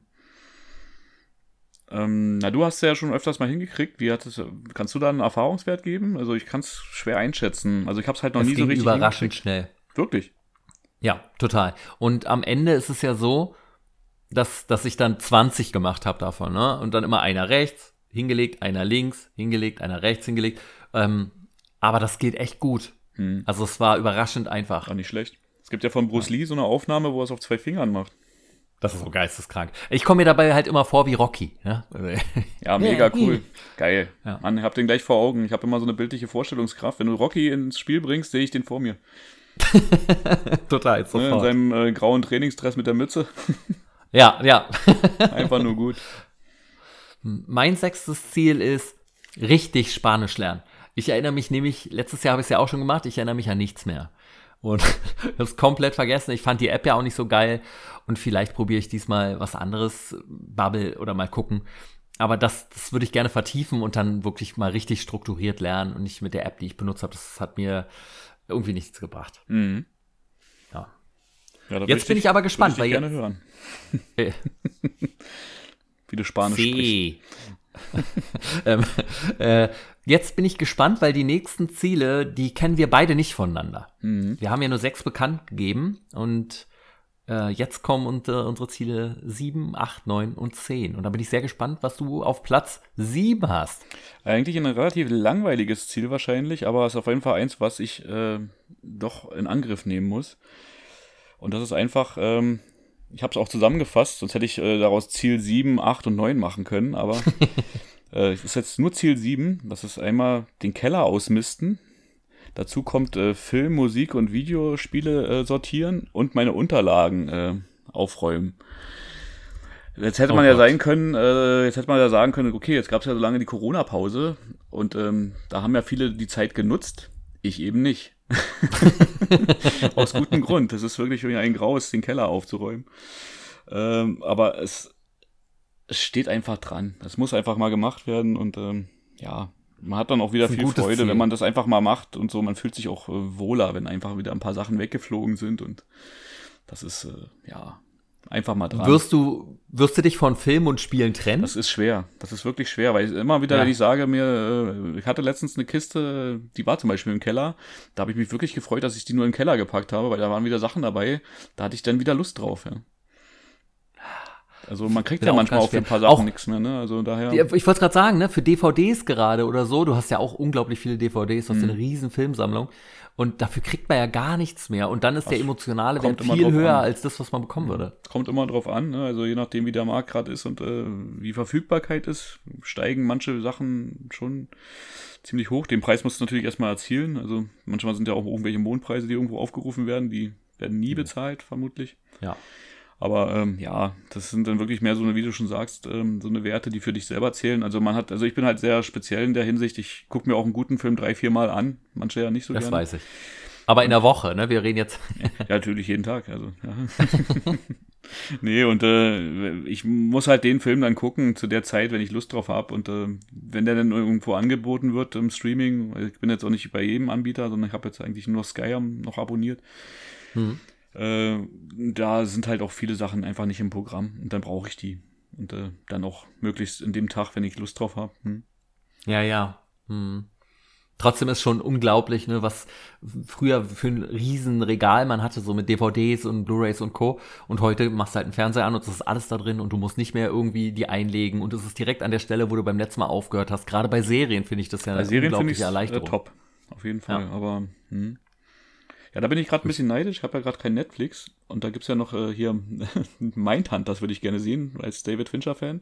Ähm, na, du hast ja schon öfters mal hingekriegt. Wie hat es, kannst du da einen Erfahrungswert geben? Also ich kann es schwer einschätzen. Also ich habe es halt noch Es nie so richtig überraschend schnell. Wirklich. Ja, total. Und am Ende ist es ja so, dass, dass ich dann 20 gemacht habe davon, ne? Und dann immer einer rechts, hingelegt, einer links, hingelegt, einer rechts, hingelegt. Ähm, aber das geht echt gut. Hm. Also es war überraschend einfach. War nicht schlecht. Es gibt ja von Bruce Lee so eine Aufnahme, wo er es auf zwei Fingern macht. Das ist so geisteskrank. Ich komme mir dabei halt immer vor wie Rocky. Ne? Ja, mega cool. Geil. Ja. Mann, ich hab den gleich vor Augen. Ich habe immer so eine bildliche Vorstellungskraft. Wenn du Rocky ins Spiel bringst, sehe ich den vor mir. Total, Ne, in sofort. seinem äh, grauen Trainingsdress mit der Mütze. Ja, ja. Einfach nur gut. Mein sechstes Ziel ist richtig Spanisch lernen. Ich erinnere mich nämlich, letztes Jahr habe ich es ja auch schon gemacht, ich erinnere mich an nichts mehr. Und das komplett vergessen. Ich fand die App ja auch nicht so geil. Und vielleicht probiere ich diesmal was anderes, Bubble oder mal gucken. Aber das, das würde ich gerne vertiefen und dann wirklich mal richtig strukturiert lernen und nicht mit der App, die ich benutzt habe. Das hat mir irgendwie nichts gebracht. Mhm. Ja. Ja, Jetzt bin ich aber gespannt, ich weil gerne hören. Wie du Spanisch sprichst. C. ähm, äh, jetzt bin ich gespannt, weil die nächsten Ziele, die kennen wir beide nicht voneinander. Mhm. Wir haben ja nur sechs bekannt gegeben und äh, jetzt kommen unsere, unsere Ziele sieben, acht, neun und zehn. Und da bin ich sehr gespannt, was du auf Platz sieben hast. Eigentlich ein relativ langweiliges Ziel wahrscheinlich, aber es ist auf jeden Fall eins, was ich äh, doch in Angriff nehmen muss. Und das ist einfach, ähm, ich habe es auch zusammengefasst, sonst hätte ich äh, daraus Ziel 7, 8 und 9 machen können, aber äh, es ist jetzt nur Ziel 7. Das ist einmal den Keller ausmisten. Dazu kommt äh, Film, Musik und Videospiele äh, sortieren und meine Unterlagen äh, aufräumen. Jetzt hätte Oh man ja Gott. sein können, äh, jetzt hätte man ja sagen können, okay, jetzt gab es ja so lange die Corona-Pause und ähm, da haben ja viele die Zeit genutzt, ich eben nicht. Aus gutem Grund. Das ist wirklich wie ein Graus, den Keller aufzuräumen. Ähm, aber es, es steht einfach dran. Es muss einfach mal gemacht werden und ähm, ja, man hat dann auch wieder viel Freude, Ziel. wenn man das einfach mal macht und so. Man fühlt sich auch äh, wohler, wenn einfach wieder ein paar Sachen weggeflogen sind und das ist äh, ja einfach mal dran. Wirst du, wirst du dich von Film und Spielen trennen? Das ist schwer. Das ist wirklich schwer, weil ich immer wieder, Ja. ich sage mir, äh, ich hatte letztens eine Kiste, die war zum Beispiel im Keller. Da habe ich mich wirklich gefreut, dass ich die nur den Keller gepackt habe, weil da waren wieder Sachen dabei. Da hatte ich dann wieder Lust drauf, ja. Also man kriegt ja manchmal auch für ein paar Sachen nichts mehr, ne? Also daher. Ich wollte gerade sagen, ne, für DVDs gerade oder so, du hast ja auch unglaublich viele DVDs, du hast Mhm. eine riesen Filmsammlung und dafür kriegt man ja gar nichts mehr und dann ist der emotionale Wert viel höher an. als das, was man bekommen würde. Kommt immer drauf an, ne? also je nachdem, wie der Markt gerade ist und äh, wie Verfügbarkeit ist, steigen manche Sachen schon ziemlich hoch. Den Preis musst du natürlich erstmal erzielen. Also manchmal sind ja auch irgendwelche Mondpreise, die irgendwo aufgerufen werden, die werden nie bezahlt, vermutlich. Ja. Aber ähm, ja, das sind dann wirklich mehr so eine, wie du schon sagst, ähm, so eine Werte, die für dich selber zählen. Also man hat, also ich bin halt sehr speziell in der Hinsicht. Ich gucke mir auch einen guten Film drei, vier Mal an. Manche ja nicht so Das gerne. weiß ich. Aber in der Woche, ne? Wir reden jetzt. Ja, natürlich jeden Tag. Also, ja. nee, und äh, ich muss halt den Film dann gucken zu der Zeit, wenn ich Lust drauf habe. Und äh, wenn der dann irgendwo angeboten wird im Streaming, ich bin jetzt auch nicht bei jedem Anbieter, sondern ich habe jetzt eigentlich nur Sky noch abonniert. Hm. Äh, da sind halt auch viele Sachen einfach nicht im Programm und dann brauche ich die. Und äh, dann auch möglichst in dem Tag, wenn ich Lust drauf habe. Hm. Ja, ja. Hm. Trotzdem ist schon unglaublich, ne, was früher für ein riesen Regal man hatte, so mit DVDs und Blu-rays und Co. Und heute machst du halt einen Fernseher an und es ist alles da drin und du musst nicht mehr irgendwie die einlegen und es ist direkt an der Stelle, wo du beim letzten Mal aufgehört hast. Gerade bei Serien finde ich das ja Bei eine Serien finde ich unglaubliche äh, Erleichterung. top. Auf jeden Fall. Ja. Aber hm. Ja, da bin ich gerade ein bisschen neidisch. Ich habe ja gerade kein Netflix. Und da gibt's ja noch äh, hier Mindhunt, das würde ich gerne sehen, als David Fincher-Fan.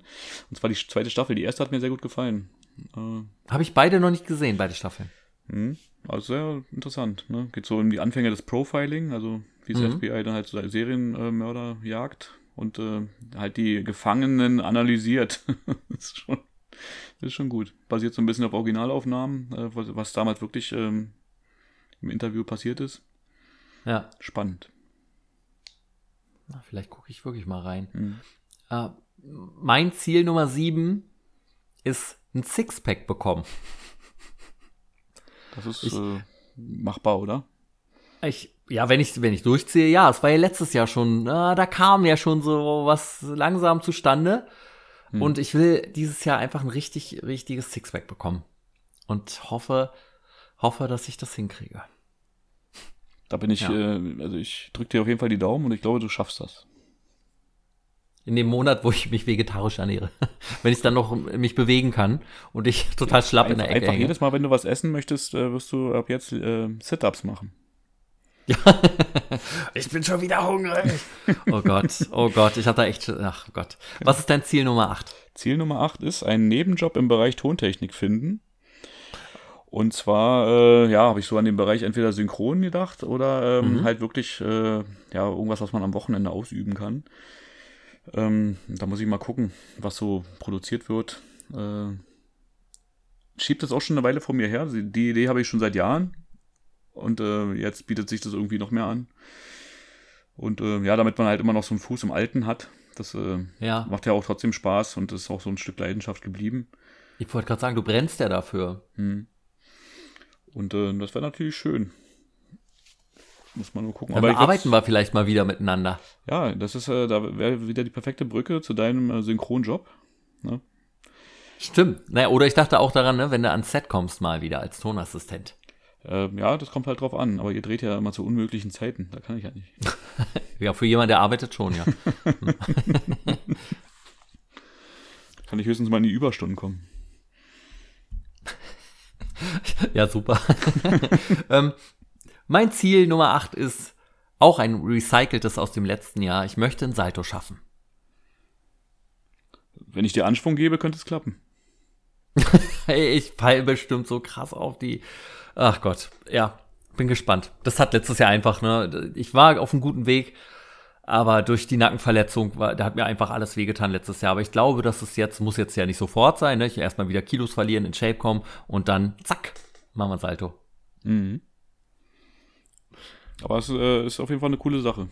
Und zwar die zweite Staffel. Die erste hat mir sehr gut gefallen. Äh, Habe ich beide noch nicht gesehen, beide Staffeln. hm. Also sehr interessant. Ne? Geht so um die Anfänge des Profiling, also wie das Mhm. FBI dann halt so Serienmörder jagt und äh, halt die Gefangenen analysiert. das, ist schon, das ist schon gut. Basiert so ein bisschen auf Originalaufnahmen, äh, was, was damals wirklich ähm, im Interview passiert ist. Ja, Spannend. Na, vielleicht gucke ich wirklich mal rein. Mhm. Äh, mein Ziel Nummer sieben ist ein Sixpack bekommen. Das ist Ich- äh, machbar, oder? Ich, ja, wenn ich, wenn ich durchziehe, ja, es war ja letztes Jahr schon, äh, da kam ja schon so was langsam zustande. Hm. Und ich will dieses Jahr einfach ein richtig, richtiges Sixpack bekommen. Und hoffe, hoffe, dass ich das hinkriege. Da bin ich, ja. äh, also ich drücke dir auf jeden Fall die Daumen und ich glaube, du schaffst das. In dem Monat, wo ich mich vegetarisch ernähre. wenn ich dann noch mich bewegen kann und ich total schlapp einfach, in der Ecke Einfach hänge. jedes Mal, wenn du was essen möchtest, äh, wirst du ab jetzt äh, Sit-Ups machen. Ja. ich bin schon wieder hungrig. Oh Gott, oh Gott, ich hatte echt, ach Gott. Was ist dein Ziel Nummer 8? Ziel Nummer 8 ist, einen Nebenjob im Bereich Tontechnik finden. Und zwar, äh, ja, habe ich so an den Bereich entweder synchron gedacht oder ähm, mhm. halt wirklich, äh, ja, irgendwas, was man am Wochenende ausüben kann. Ähm, da muss ich mal gucken, was so produziert wird. Äh, schiebt das auch schon eine Weile vor mir her. Die Idee habe ich schon seit Jahren. Und äh, jetzt bietet sich das irgendwie noch mehr an. Und äh, ja, damit man halt immer noch so einen Fuß im Alten hat. Das äh, ja. macht ja auch trotzdem Spaß und ist auch so ein Stück Leidenschaft geblieben. Ich wollte gerade sagen, du brennst ja dafür. Hm. Und äh, das wäre natürlich schön. Muss man nur gucken. Dann Aber arbeiten wir vielleicht mal wieder miteinander. Ja, das ist, äh, da wäre wieder die perfekte Brücke zu deinem äh, Synchronjob. Ne? Stimmt. Naja, oder ich dachte auch daran, ne, wenn du ans Set kommst, mal wieder als Tonassistent. Ähm, ja, das kommt halt drauf an. Aber ihr dreht ja immer zu unmöglichen Zeiten. Da kann ich ja nicht. ja, für jemanden, der arbeitet schon, ja. kann ich höchstens mal in die Überstunden kommen. ja, super. ähm, mein Ziel Nummer 8 ist auch ein recyceltes aus dem letzten Jahr. Ich möchte ein Salto schaffen. Wenn ich dir Anschwung gebe, könnte es klappen. hey, ich fall bestimmt so krass auf die. Ach Gott, ja, bin gespannt. Das hat letztes Jahr einfach, ne? Ich war auf einem guten Weg, aber durch die Nackenverletzung, da hat mir einfach alles wehgetan letztes Jahr. Aber ich glaube, dass es jetzt, muss jetzt ja nicht sofort sein, ne? Ich erstmal wieder Kilos verlieren, in Shape kommen und dann, zack, machen wir ein Salto. Mhm. Aber es äh, ist auf jeden Fall eine coole Sache.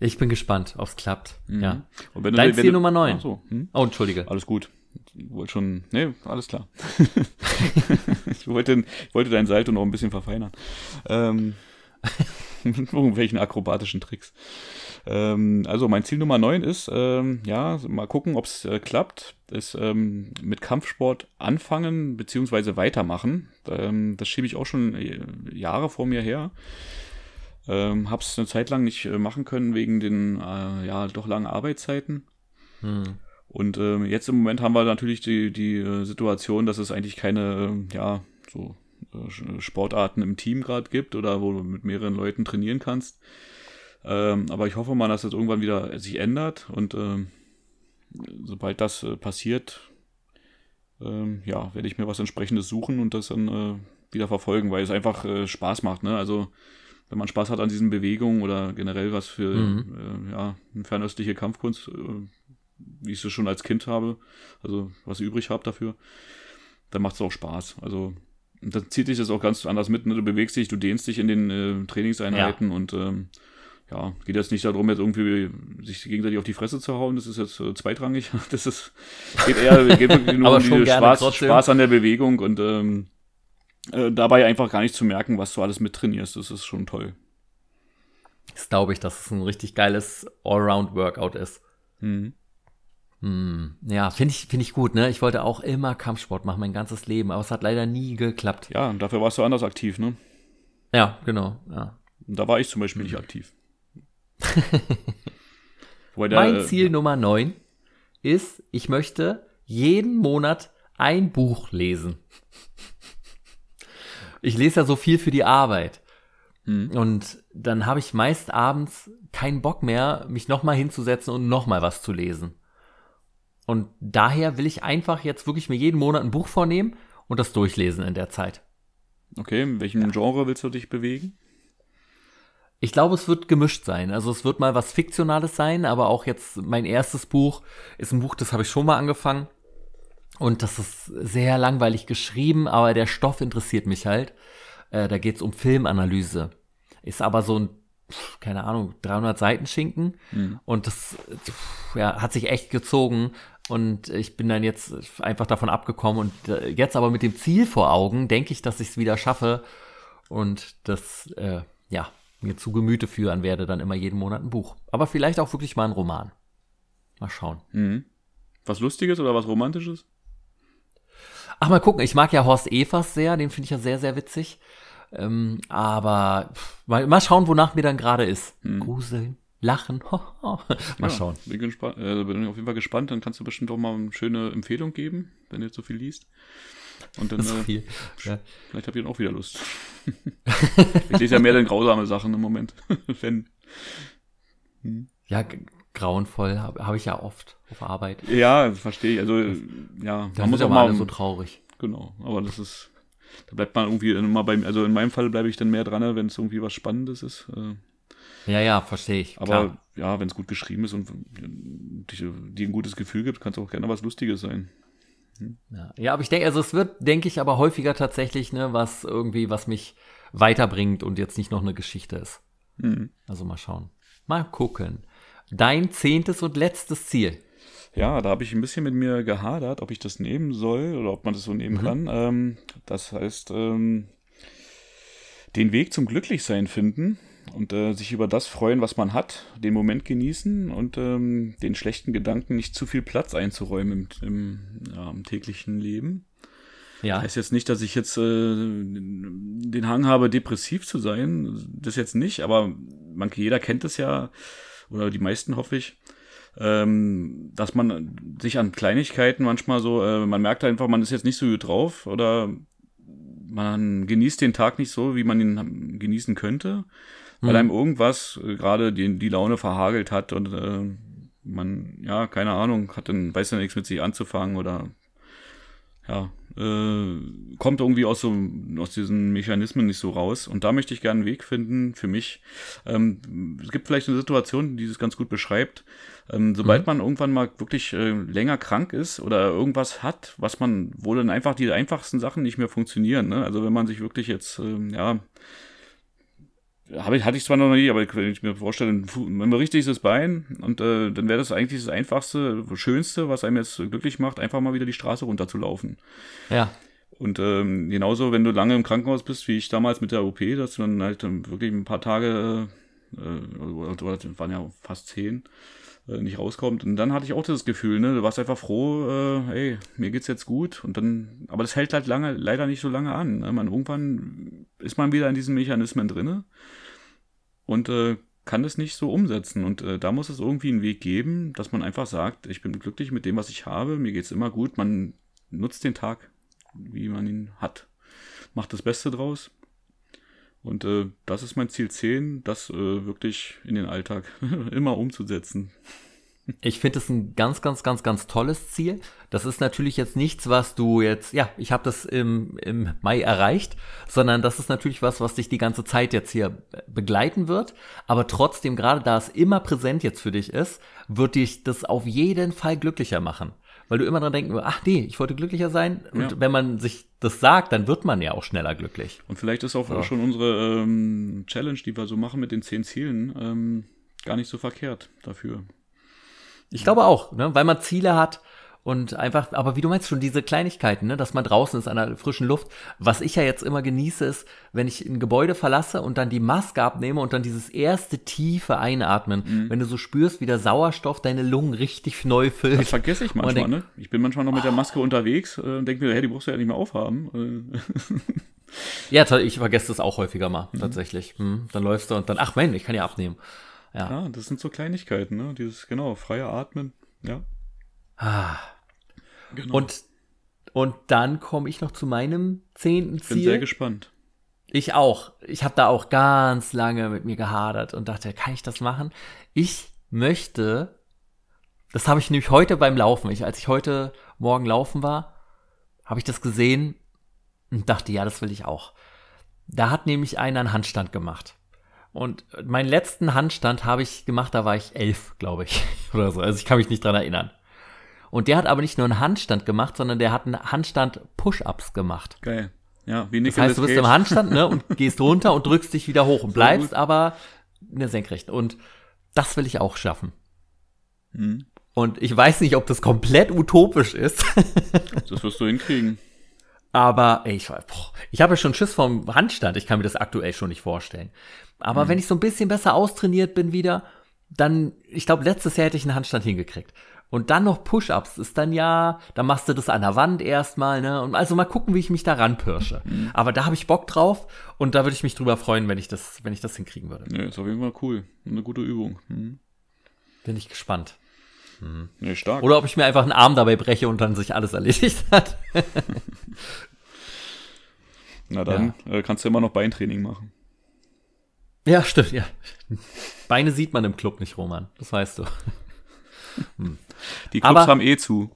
Ich bin gespannt, ob es klappt. Mhm. Ja. Und wenn Dein du, Ziel du, Nummer 9. So, hm? Oh, entschuldige. Alles gut. Ich wollte schon, nee, alles klar. ich, wollte, ich wollte dein Salto noch ein bisschen verfeinern. Ähm, mit irgendwelchen akrobatischen Tricks. Ähm, also mein Ziel Nummer 9 ist, ähm, ja, mal gucken, ob es äh, klappt, ist ähm, mit Kampfsport anfangen bzw. weitermachen. Ähm, das schiebe ich auch schon äh, Jahre vor mir her. Ähm, hab's eine Zeit lang nicht äh, machen können wegen den äh, ja doch langen Arbeitszeiten. Hm. Und äh, jetzt im Moment haben wir natürlich die, die äh, Situation, dass es eigentlich keine, ja, so Sportarten im Team gerade gibt oder wo du mit mehreren Leuten trainieren kannst. Ähm, aber ich hoffe mal, dass das irgendwann wieder sich ändert und ähm, sobald das äh, passiert, ähm, ja, werde ich mir was entsprechendes suchen und das dann äh, wieder verfolgen, weil es einfach äh, Spaß macht. Ne? Also wenn man Spaß hat an diesen Bewegungen oder generell was für mhm. äh, ja, eine fernöstliche Kampfkunst, äh, wie ich es schon als Kind habe, also was ich übrig habe dafür, dann macht es auch Spaß. Also dann zieht sich das auch ganz anders mit. Ne? Du bewegst dich, du dehnst dich in den äh, Trainingseinheiten ja. und ähm, ja, geht jetzt nicht darum, jetzt irgendwie sich gegenseitig auf die Fresse zu hauen, das ist jetzt äh, zweitrangig. Das ist, geht eher geht wirklich nur um die Spaß, Spaß, an der Bewegung und ähm, äh, dabei einfach gar nicht zu merken, was du alles mittrainierst. Das ist schon toll. Das glaube ich, dass es ein richtig geiles Allround-Workout ist. Mhm. Hm, ja, finde ich, finde ich gut, ne? Ich wollte auch immer Kampfsport machen, mein ganzes Leben, aber es hat leider nie geklappt. Ja, und dafür warst du anders aktiv, ne? Ja, genau, ja. Da war ich zum Beispiel nicht aktiv. der, mein Ziel ja. Nummer 9 ist, ich möchte jeden Monat ein Buch lesen. Ich lese ja so viel für die Arbeit. Mhm. Und dann habe ich meist abends keinen Bock mehr, mich nochmal hinzusetzen und nochmal was zu lesen. Und daher will ich einfach jetzt wirklich mir jeden Monat ein Buch vornehmen und das durchlesen in der Zeit. Okay, in welchem ja. Genre willst du dich bewegen? Ich glaube, es wird gemischt sein. Also es wird mal was Fiktionales sein, aber auch jetzt mein erstes Buch ist ein Buch, das habe ich schon mal angefangen. Und das ist sehr langweilig geschrieben, aber der Stoff interessiert mich halt. Äh, da geht es um Filmanalyse. Ist aber so ein keine Ahnung, 300 Seiten Schinken. Mhm. Und das ja, hat sich echt gezogen. Und ich bin dann jetzt einfach davon abgekommen. Und äh, jetzt aber mit dem Ziel vor Augen, denke ich, dass ich es wieder schaffe. Und das, äh, ja, mir zu Gemüte führen werde, dann immer jeden Monat ein Buch. Aber vielleicht auch wirklich mal ein Roman. Mal schauen. Mhm. Was Lustiges oder was Romantisches? Ach, mal gucken. Ich mag ja Horst Evers sehr. Den finde ich ja sehr, sehr witzig. Ähm, aber pff, mal, mal schauen, wonach mir dann gerade ist. Mhm. Gruseln, lachen. mal Ja, schauen. Bin, gespannt, äh, bin auf jeden Fall gespannt. Dann kannst du bestimmt auch mal eine schöne Empfehlung geben, wenn du jetzt so viel liest. Und dann, Das ist äh, viel. Ja. vielleicht habt ihr dann auch wieder Lust. ich lese ja mehr dann grausame Sachen im Moment. wenn, Ja, g- grauenvoll habe hab ich ja oft auf Arbeit. ja, verstehe ich. Also, ja, Da man muss auch mal. so traurig. genau, aber das ist. Da bleibt man irgendwie immer bei Also in meinem Fall bleibe ich dann mehr dran, wenn es irgendwie was Spannendes ist. Äh, Ja, ja, verstehe ich. Aber klar. ja, wenn es gut geschrieben ist und dir, ein gutes Gefühl gibt, kann es auch gerne was Lustiges sein. Ja. ja, aber ich denke, also es wird, denke ich, aber häufiger tatsächlich, ne, was irgendwie, was mich weiterbringt und jetzt nicht noch eine Geschichte ist. Mhm. Also mal schauen. Mal gucken. Dein zehntes und letztes Ziel. Ja, da habe ich ein bisschen mit mir gehadert, ob ich das nehmen soll oder ob man das so nehmen kann. Ähm, das heißt, ähm, den Weg zum Glücklichsein finden und äh, sich über das freuen, was man hat, den Moment genießen und ähm, den schlechten Gedanken nicht zu viel Platz einzuräumen im, im, ja, im täglichen Leben. Ja, Heißt jetzt nicht, dass ich jetzt äh, den Hang habe, depressiv zu sein. Das jetzt nicht, aber man, jeder kennt es ja, oder die meisten hoffe ich, ähm, dass man sich an Kleinigkeiten manchmal so, äh, man merkt einfach, man ist jetzt nicht so gut drauf oder man genießt den Tag nicht so, wie man ihn genießen könnte, weil einem irgendwas äh, gerade die, die Laune verhagelt hat und äh, man, ja, keine Ahnung, hat dann, weiß ja nichts mit sich anzufangen oder ja, äh, kommt irgendwie aus so aus diesen Mechanismen nicht so raus. Und da möchte ich gerne einen Weg finden für mich. Ähm, es gibt vielleicht eine Situation, die das ganz gut beschreibt. Ähm, sobald man irgendwann mal wirklich äh, länger krank ist oder irgendwas hat, was man, wo dann einfach die einfachsten Sachen nicht mehr funktionieren. Ne? Also wenn man sich wirklich jetzt, ähm, ja, habe ich, hatte ich zwar noch nie, aber wenn ich mir vorstelle, ein das Bein und äh, dann wäre das eigentlich das einfachste, schönste, was einem jetzt glücklich macht, einfach mal wieder die Straße runterzulaufen. ja, Und ähm, genauso, wenn du lange im Krankenhaus bist, wie ich damals mit der OP, dass du dann halt ähm, wirklich ein paar Tage, äh, das waren ja fast zehn, äh, nicht rauskommt. Und dann hatte ich auch das Gefühl, ne, du warst einfach froh, äh, ey, mir geht's jetzt gut. Und dann, aber das hält halt lange, leider nicht so lange an. Ne? Man, irgendwann ist man wieder in diesen Mechanismen drinne und äh, kann das nicht so umsetzen. Und äh, da muss es irgendwie einen Weg geben, dass man einfach sagt, ich bin glücklich mit dem, was ich habe, mir geht's immer gut. Man nutzt den Tag, wie man ihn hat. Macht das Beste draus. Und äh, das ist mein Ziel 10, das äh, wirklich in den Alltag immer umzusetzen. Ich finde es ein ganz, ganz, ganz, ganz tolles Ziel. Das ist natürlich jetzt nichts, was du jetzt, ja, ich habe das im, im Mai erreicht, sondern das ist natürlich was, was dich die ganze Zeit jetzt hier begleiten wird. Aber trotzdem, gerade da es immer präsent jetzt für dich ist, wird dich das auf jeden Fall glücklicher machen. Weil du immer dran denken, ach nee, ich wollte glücklicher sein. Und Ja. wenn man sich das sagt, dann wird man ja auch schneller glücklich. Und vielleicht ist auch schon unsere ähm, Challenge, die wir so machen mit den 10 Zielen, ähm, gar nicht so verkehrt dafür. Ich glaube auch, ne? weil man Ziele hat und einfach, aber wie du meinst schon, diese Kleinigkeiten, ne? dass man draußen ist an der frischen Luft. Was ich ja jetzt immer genieße, ist, wenn ich ein Gebäude verlasse und dann die Maske abnehme und dann dieses erste tiefe Einatmen, wenn du so spürst, wie der Sauerstoff deine Lungen richtig neu Das füllt. vergesse ich man manchmal, denkt- ne? Ich bin manchmal noch mit der Maske unterwegs äh, und denke mir, hey, die brauchst du ja nicht mehr aufhaben. Ja, ich vergesse das auch häufiger mal, tatsächlich. Hm, dann läufst du und dann, ach Mensch, ich kann ja abnehmen. Ja. ja, das sind so Kleinigkeiten, ne? Dieses, genau, freie Atmen. Ja. Ah. Genau. Und, und dann komme ich noch zu meinem zehnten ich bin sehr Ziel. gespannt. Ich auch. Ich habe da auch ganz lange mit mir gehadert und dachte, kann ich das machen? Ich möchte, das habe ich nämlich heute beim Laufen, ich, als ich heute Morgen laufen war, habe ich das gesehen und dachte, ja, das will ich auch. Da hat nämlich einer einen Handstand gemacht. Und meinen letzten Handstand habe ich gemacht, da war ich elf, glaube ich, oder so. Also ich kann mich nicht dran erinnern. Und der hat aber nicht nur einen Handstand gemacht, sondern der hat einen Handstand Push-Ups gemacht. Geil. Ja, wie Das Nicolas heißt, du bist Cage. im Handstand ne, und gehst runter und drückst dich wieder hoch und bleibst gut. aber in der Senkrechten. Und das will ich auch schaffen. Hm, Und ich weiß nicht, ob das komplett utopisch ist, das wirst du hinkriegen. aber ey, ich, boah, ich habe ja schon Schiss vom Handstand. Ich kann mir das aktuell schon nicht vorstellen. Aber wenn ich so ein bisschen besser austrainiert bin wieder, dann, ich glaube, letztes Jahr hätte ich einen Handstand hingekriegt. Und dann noch Push-Ups ist dann ja, dann machst du das an der Wand erstmal, ne? Und also mal gucken, wie ich mich da ranpirsche. Mhm. Aber da habe ich Bock drauf und da würde ich mich drüber freuen, wenn ich das, wenn ich das hinkriegen würde. Ja, ist auf jeden Fall cool. Eine gute Übung. Mhm. Bin ich gespannt. Mhm. Nee, stark. Oder ob ich mir einfach einen Arm dabei breche und dann sich alles erledigt hat. Na dann ja. äh, kannst du immer noch Beintraining machen. Ja, stimmt, ja. Beine sieht man im Club nicht, Roman. Das weißt du. Hm. Die Clubs Aber, haben eh zu.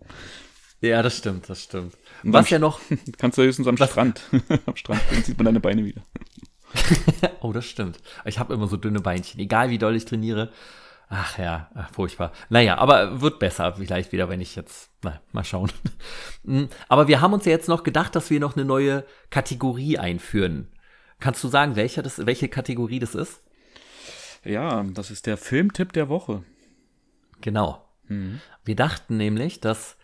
Ja, das stimmt, das stimmt. Und was ja noch. Kannst du höchstens am was, Strand. am Strand sieht man deine Beine wieder. oh, das stimmt. Ich habe immer so dünne Beinchen. Egal wie doll ich trainiere. Ach ja, ach, furchtbar. Naja, aber wird besser vielleicht wieder, wenn ich jetzt, na, mal schauen. Hm, aber wir haben uns ja jetzt noch gedacht, dass wir noch eine neue Kategorie einführen. Kannst du sagen, welche, das, welche Kategorie das ist? Ja, das ist der Filmtipp der Woche. Genau. Mhm. Wir dachten nämlich, dass,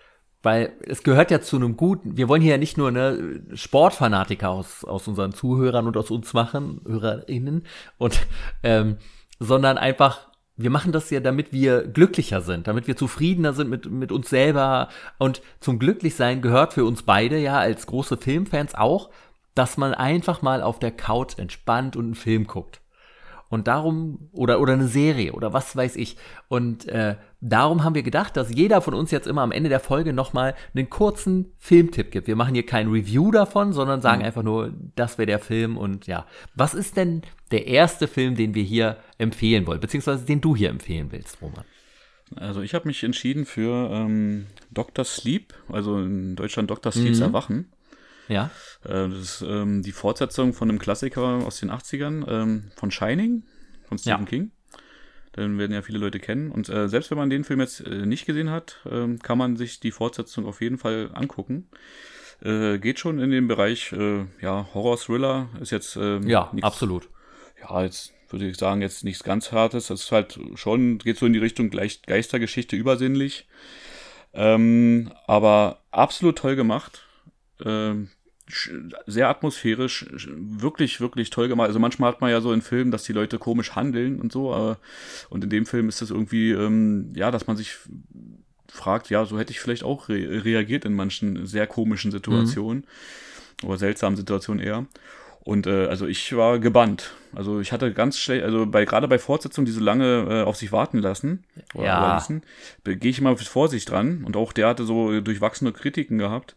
weil es gehört ja zu einem guten, wir wollen hier ja nicht nur eine Sportfanatiker aus, aus unseren Zuhörern und aus uns machen, HörerInnen, und, ähm, sondern einfach wir machen das ja, damit wir glücklicher sind, damit wir zufriedener sind mit, mit uns selber. Und zum Glücklichsein gehört für uns beide ja als große Filmfans auch, dass man einfach mal auf der Couch entspannt und einen Film guckt. Und darum, oder, oder eine Serie oder was weiß ich. Und äh, darum haben wir gedacht, dass jeder von uns jetzt immer am Ende der Folge nochmal einen kurzen Filmtipp gibt. Wir machen hier kein Review davon, sondern sagen mhm. einfach nur, das wäre der Film und ja. Was ist denn der erste Film, den wir hier empfehlen wollen, beziehungsweise den du hier empfehlen willst, Roman? Also ich habe mich entschieden für ähm, Dr. Sleep, also in Deutschland Dr. Sleeps mhm. Erwachen. Ja. Äh, das ist ähm, die Fortsetzung von einem Klassiker aus den 80ern, ähm, von Shining, von Stephen ja. King. Den werden ja viele Leute kennen. Und äh, selbst wenn man den Film jetzt äh, nicht gesehen hat, äh, kann man sich die Fortsetzung auf jeden Fall angucken. Äh, geht schon in den Bereich, äh, ja, Horror-Thriller, ist jetzt. Ähm, ja, nichts, absolut. Ja, jetzt würde ich sagen, jetzt nichts ganz Hartes. Das ist halt schon, geht so in die Richtung gleich Geistergeschichte übersinnlich. Ähm, aber absolut toll gemacht. Ähm, sehr atmosphärisch, wirklich, wirklich toll gemacht. Also manchmal hat man ja so in Filmen, dass die Leute komisch handeln und so. Äh, und in dem Film ist das irgendwie, ähm, ja, dass man sich fragt, ja, so hätte ich vielleicht auch re reagiert in manchen sehr komischen Situationen mhm. oder seltsamen Situationen eher. Und äh, also ich war gebannt. Also ich hatte ganz schlecht, also bei gerade bei Fortsetzungen, die so lange äh, auf sich warten lassen, ja. gehe ich immer mit Vorsicht dran. Und auch der hatte so durchwachsene Kritiken gehabt.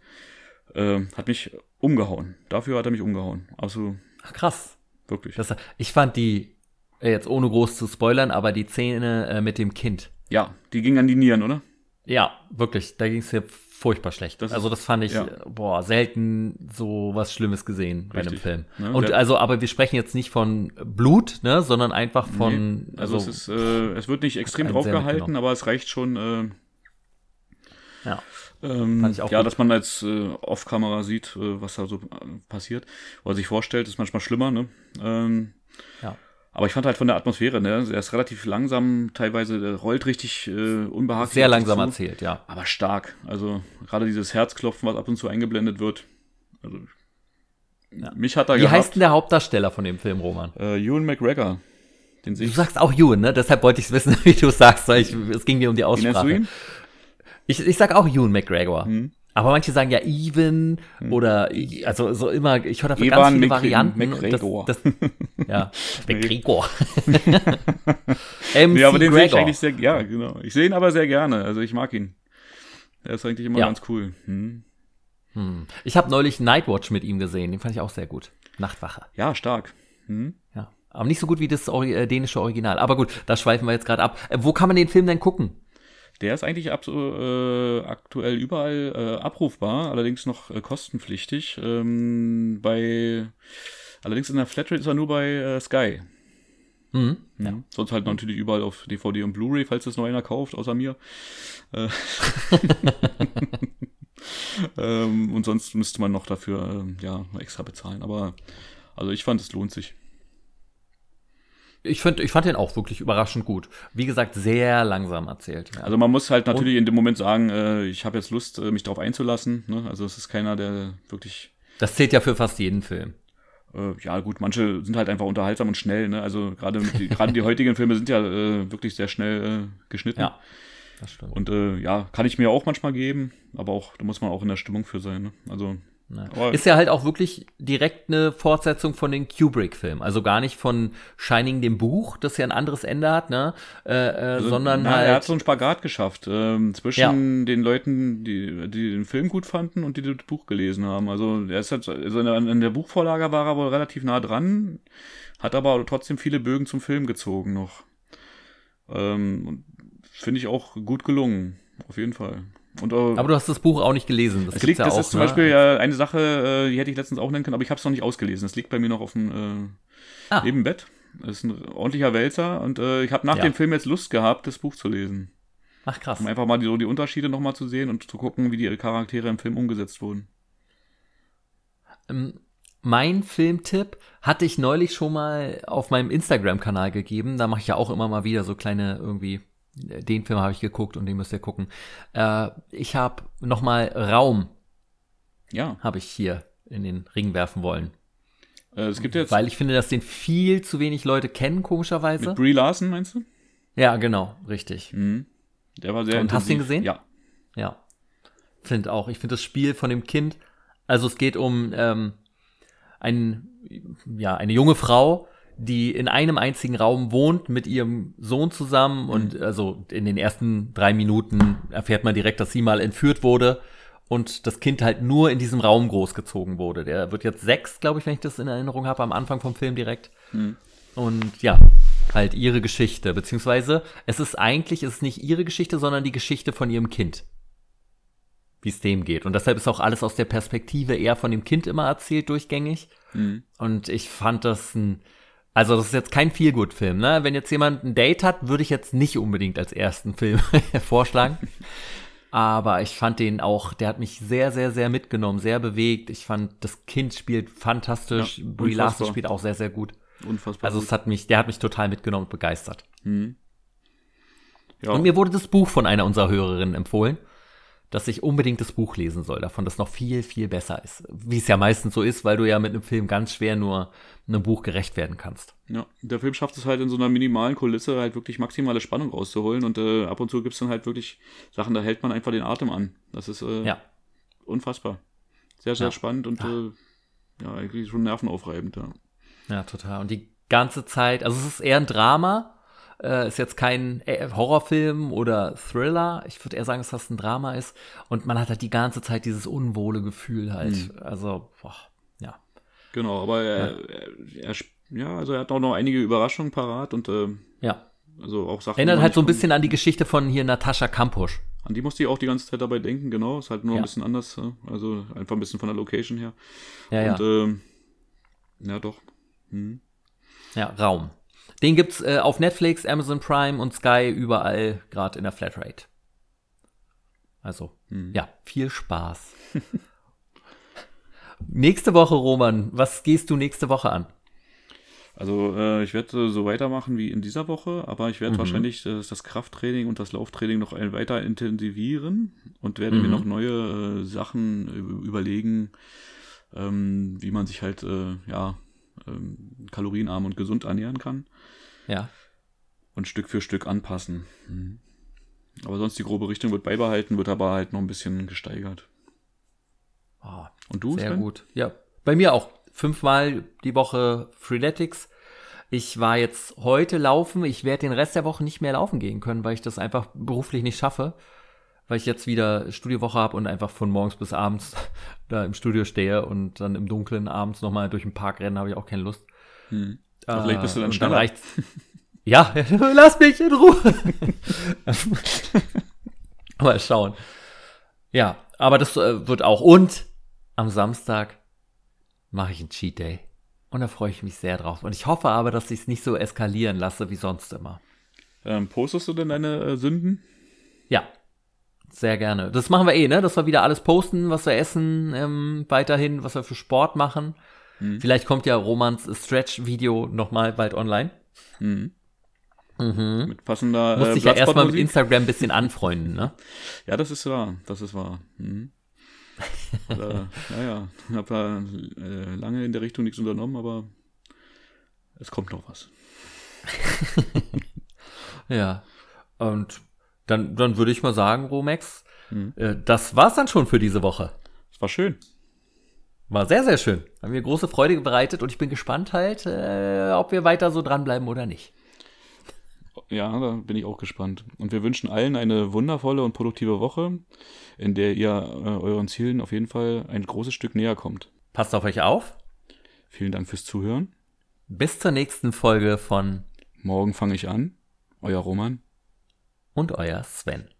Äh, hat mich umgehauen. Dafür hat er mich umgehauen. Also. Ach, krass. Wirklich. Das, ich fand die, äh, jetzt ohne groß zu spoilern, aber die Szene äh, mit dem Kind. Ja, die ging an die Nieren, oder? Ja, wirklich. Da ging es mir furchtbar schlecht. Das also das fand ich, ja. boah, selten so was Schlimmes gesehen Richtig. bei einem Film. Ne? Und also, aber wir sprechen jetzt nicht von Blut, ne, sondern einfach von. Nee. Also, also, es ist, äh, es wird nicht extrem draufgehalten, aber es reicht schon. Äh, ja. Ähm, ja, gut. dass man als äh, Off-Kamera sieht, äh, was da so äh, passiert. Oder sich vorstellt, ist manchmal schlimmer, ne? Ähm, ja. Aber ich fand halt von der Atmosphäre, ne? Er ist relativ langsam, teilweise rollt richtig äh, unbehaglich. Sehr langsam zu, erzählt, ja. Aber stark. Also gerade dieses Herzklopfen, was ab und zu eingeblendet wird. Also ja. mich hat er Wie gehabt. heißt denn der Hauptdarsteller von dem Film, Roman? Äh, Ewan McGregor. Den du sagst auch Ewan, ne? Deshalb wollte ich wissen, wie du sagst, weil ich, es ging mir um die Aussprache. Ihn? Ich, ich sag auch Ewan McGregor. Hm. Aber manche sagen ja Even hm. oder also so immer, ich höre dafür Evan ganz viele Varianten. McGregor. Das, das, ja, McGregor. MC ja, aber den sehe ich eigentlich sehr, ja, genau. Ich sehe ihn aber sehr gerne, also ich mag ihn. Er ist eigentlich immer ja. ganz cool. Hm. Hm. Ich habe neulich Nightwatch mit ihm gesehen, den fand ich auch sehr gut. Nachtwache. Ja, stark. Hm. Ja. Aber nicht so gut wie das äh, dänische Original. Aber gut, da schweifen wir jetzt gerade ab. Äh, wo kann man den Film denn gucken? Der ist eigentlich ab, äh, aktuell überall äh, abrufbar, allerdings noch äh, kostenpflichtig. Ähm, bei allerdings in der Flatrate ist er nur bei äh, Sky. Mhm. Ja. Sonst halt natürlich überall auf DVD und Blu-ray, falls es noch einer kauft, außer mir. Äh, ähm, und sonst müsste man noch dafür äh, ja extra bezahlen. Aber also ich fand, es lohnt sich. Ich, find, ich fand den auch wirklich überraschend gut. Wie gesagt, sehr langsam erzählt. Ja. Also man muss halt natürlich Und, in dem Moment sagen, äh, ich habe jetzt Lust, äh, mich darauf einzulassen. Ne? Also es ist keiner, der wirklich. Das zählt ja für fast jeden Film. Äh, ja gut, manche sind halt einfach unterhaltsam und schnell. Ne? Also gerade die, gerade die heutigen Filme sind ja äh, wirklich sehr schnell äh, geschnitten. Ja. das stimmt. Und äh, ja, kann ich mir auch manchmal geben, aber auch, da muss man auch in der Stimmung für sein. Ne? Also Ja. Aber- Ist ja halt auch wirklich direkt eine Fortsetzung von den Kubrick-Filmen. Also gar nicht von Shining, dem Buch, das ja ein anderes Ende hat, ne? Äh, äh, Also, sondern na, halt. Er hat so einen Spagat geschafft ähm, zwischen den Leuten, die, die den Film gut fanden und die das Buch gelesen haben. Also er ist halt, also in der, in der Buchvorlage war er wohl relativ nah dran, hat aber trotzdem viele Bögen zum Film gezogen noch. Ähm, und Finde ich auch gut gelungen, auf jeden Fall. Und, äh, aber du hast das Buch auch nicht gelesen. Das liegt, ja das auch, ist zum ne? Beispiel äh, eine Sache, äh, die hätte ich letztens auch nennen können, aber ich habe es noch nicht ausgelesen. Es liegt bei mir noch auf dem äh, Ah. neben dem Bett. Das ist ein ordentlicher Wälzer und äh, ich habe nach Ja. dem Film jetzt Lust gehabt, das Buch zu lesen. Ach krass. Um einfach mal die, so die Unterschiede nochmal zu sehen und zu gucken, wie die Charaktere im Film umgesetzt wurden. Ähm, Mein Filmtipp hatte ich neulich schon mal auf meinem Instagram-Kanal gegeben. Da mache ich ja auch immer mal wieder so kleine irgendwie. Den Film habe ich geguckt und den müsst ihr gucken. Äh, ich habe noch mal Raum Ja, habe ich hier in den Ring werfen wollen, äh, es gibt jetzt weil ich finde, dass den viel zu wenig Leute kennen komischerweise. mit Brie Larson, meinst du? Ja, genau, richtig. Mhm. Der war sehr Und hast du ihn intensiv. gesehen? Ja. Ja. Find auch. Ich finde das Spiel von dem Kind, also es geht um ähm, ein, ja, eine junge Frau, die in einem einzigen Raum wohnt mit ihrem Sohn zusammen und also in den ersten drei Minuten erfährt man direkt, dass sie mal entführt wurde und das Kind halt nur in diesem Raum großgezogen wurde. Der wird jetzt sechs, glaube ich, wenn ich das in Erinnerung habe, am Anfang vom Film direkt. Und ja, halt ihre Geschichte, beziehungsweise es ist eigentlich, es ist nicht ihre Geschichte, sondern die Geschichte von ihrem Kind. Wie es dem geht. Und deshalb ist auch alles aus der Perspektive eher von dem Kind immer erzählt, durchgängig. Mhm. Und ich fand das ein, also das ist jetzt kein Feelgood-Film, ne? Wenn jetzt jemand ein Date hat, würde ich jetzt nicht unbedingt als ersten Film vorschlagen. Aber ich fand den auch, der hat mich sehr, sehr, sehr mitgenommen, sehr bewegt. Ich fand, das Kind spielt fantastisch. Ja, Brie Larson spielt auch sehr, sehr gut. Unfassbar. Also es hat mich, der hat mich total mitgenommen und begeistert. Mhm. Ja. Und mir wurde das Buch von einer unserer Hörerinnen empfohlen, dass ich unbedingt das Buch lesen soll, davon das noch viel, viel besser ist. Wie es ja meistens so ist, weil du ja mit einem Film ganz schwer nur einem Buch gerecht werden kannst. Ja, der Film schafft es halt in so einer minimalen Kulisse halt wirklich maximale Spannung rauszuholen und äh, ab und zu gibt es dann halt wirklich Sachen, da hält man einfach den Atem an. Das ist äh, Ja. unfassbar. Sehr, sehr Ja. spannend und äh, ja, eigentlich schon nervenaufreibend. Ja. Ja, total. Und die ganze Zeit, also es ist eher ein Drama, äh, ist jetzt kein äh, Horrorfilm oder Thriller. Ich würde eher sagen, dass das ein Drama ist. Und man hat halt die ganze Zeit dieses unwohle Gefühl halt. Also, boah, ja. Genau, aber er, er, er, sp- ja, also er hat auch noch einige Überraschungen parat und äh, Ja. also auch Sachen. Erinnert halt so ein bisschen an die Geschichte von hier Natascha Kampusch. An die musste ich auch die ganze Zeit dabei denken, genau. Ist halt nur Ja. ein bisschen anders, also einfach ein bisschen von der Location her. Ja, ja. Und ähm, ja, doch. Mhm. Ja, Raum. Den gibt's äh, auf Netflix, Amazon Prime und Sky überall gerade in der Flatrate. Also, Mhm. ja, viel Spaß. nächste Woche, Roman, was gehst du nächste Woche an? Also äh, ich werde äh, so weitermachen wie in dieser Woche, aber ich werde Mhm. wahrscheinlich äh, das Krafttraining und das Lauftraining noch ein weiter intensivieren und werde mir Mhm. noch neue äh, Sachen überlegen, ähm, wie man sich halt äh, ja ähm, kalorienarm und gesund ernähren kann Ja. und Stück für Stück anpassen. Mhm. Aber sonst die grobe Richtung wird beibehalten, wird aber halt noch ein bisschen gesteigert. Oh, Und du? sehr Sven? gut. Ja, bei mir auch. Fünfmal die Woche Freeletics. Ich war jetzt heute laufen. Ich werde den Rest der Woche nicht mehr laufen gehen können, weil ich das einfach beruflich nicht schaffe. Weil ich jetzt wieder Studiowoche habe und einfach von morgens bis abends da im Studio stehe und dann im Dunkeln abends nochmal durch den Park rennen, habe ich auch keine Lust. Hm. Aber vielleicht bist du dann und schneller. reicht's. Ja, lass mich in Ruhe. Mal schauen. Ja, aber das äh, wird auch. Und am Samstag mache ich einen Cheat Day. Und da freue ich mich sehr drauf. Und ich hoffe aber, dass ich es nicht so eskalieren lasse wie sonst immer. Ähm, postest du denn deine äh, Sünden? Ja, sehr gerne. Das machen wir eh, ne? Dass wir wieder alles posten, was wir essen, ähm, weiterhin, was wir für Sport machen. Mhm. Vielleicht kommt ja Romans Stretch-Video nochmal bald online. Mhm. Mhm. Mit passender Muss äh, dich ja erstmal mit? Instagram ein bisschen anfreunden, ne? Ja, das ist wahr. Das ist wahr. Mhm. äh, ja, ja. Ich habe da äh, lange in der Richtung nichts unternommen, aber es kommt noch was. Ja. Und dann, dann würde ich mal sagen, Romex, mhm. äh, das war's dann schon für diese Woche. Es war schön. War sehr, sehr schön. Haben mir große Freude bereitet und ich bin gespannt halt, äh, ob wir weiter so dranbleiben oder nicht. Ja, da bin ich auch gespannt. Und wir wünschen allen eine wundervolle und produktive Woche, in der ihr äh, euren Zielen auf jeden Fall ein großes Stück näher kommt. Passt auf euch auf. Vielen Dank fürs Zuhören. Bis zur nächsten Folge von Morgen fange ich an. Euer Roman. Und euer Sven.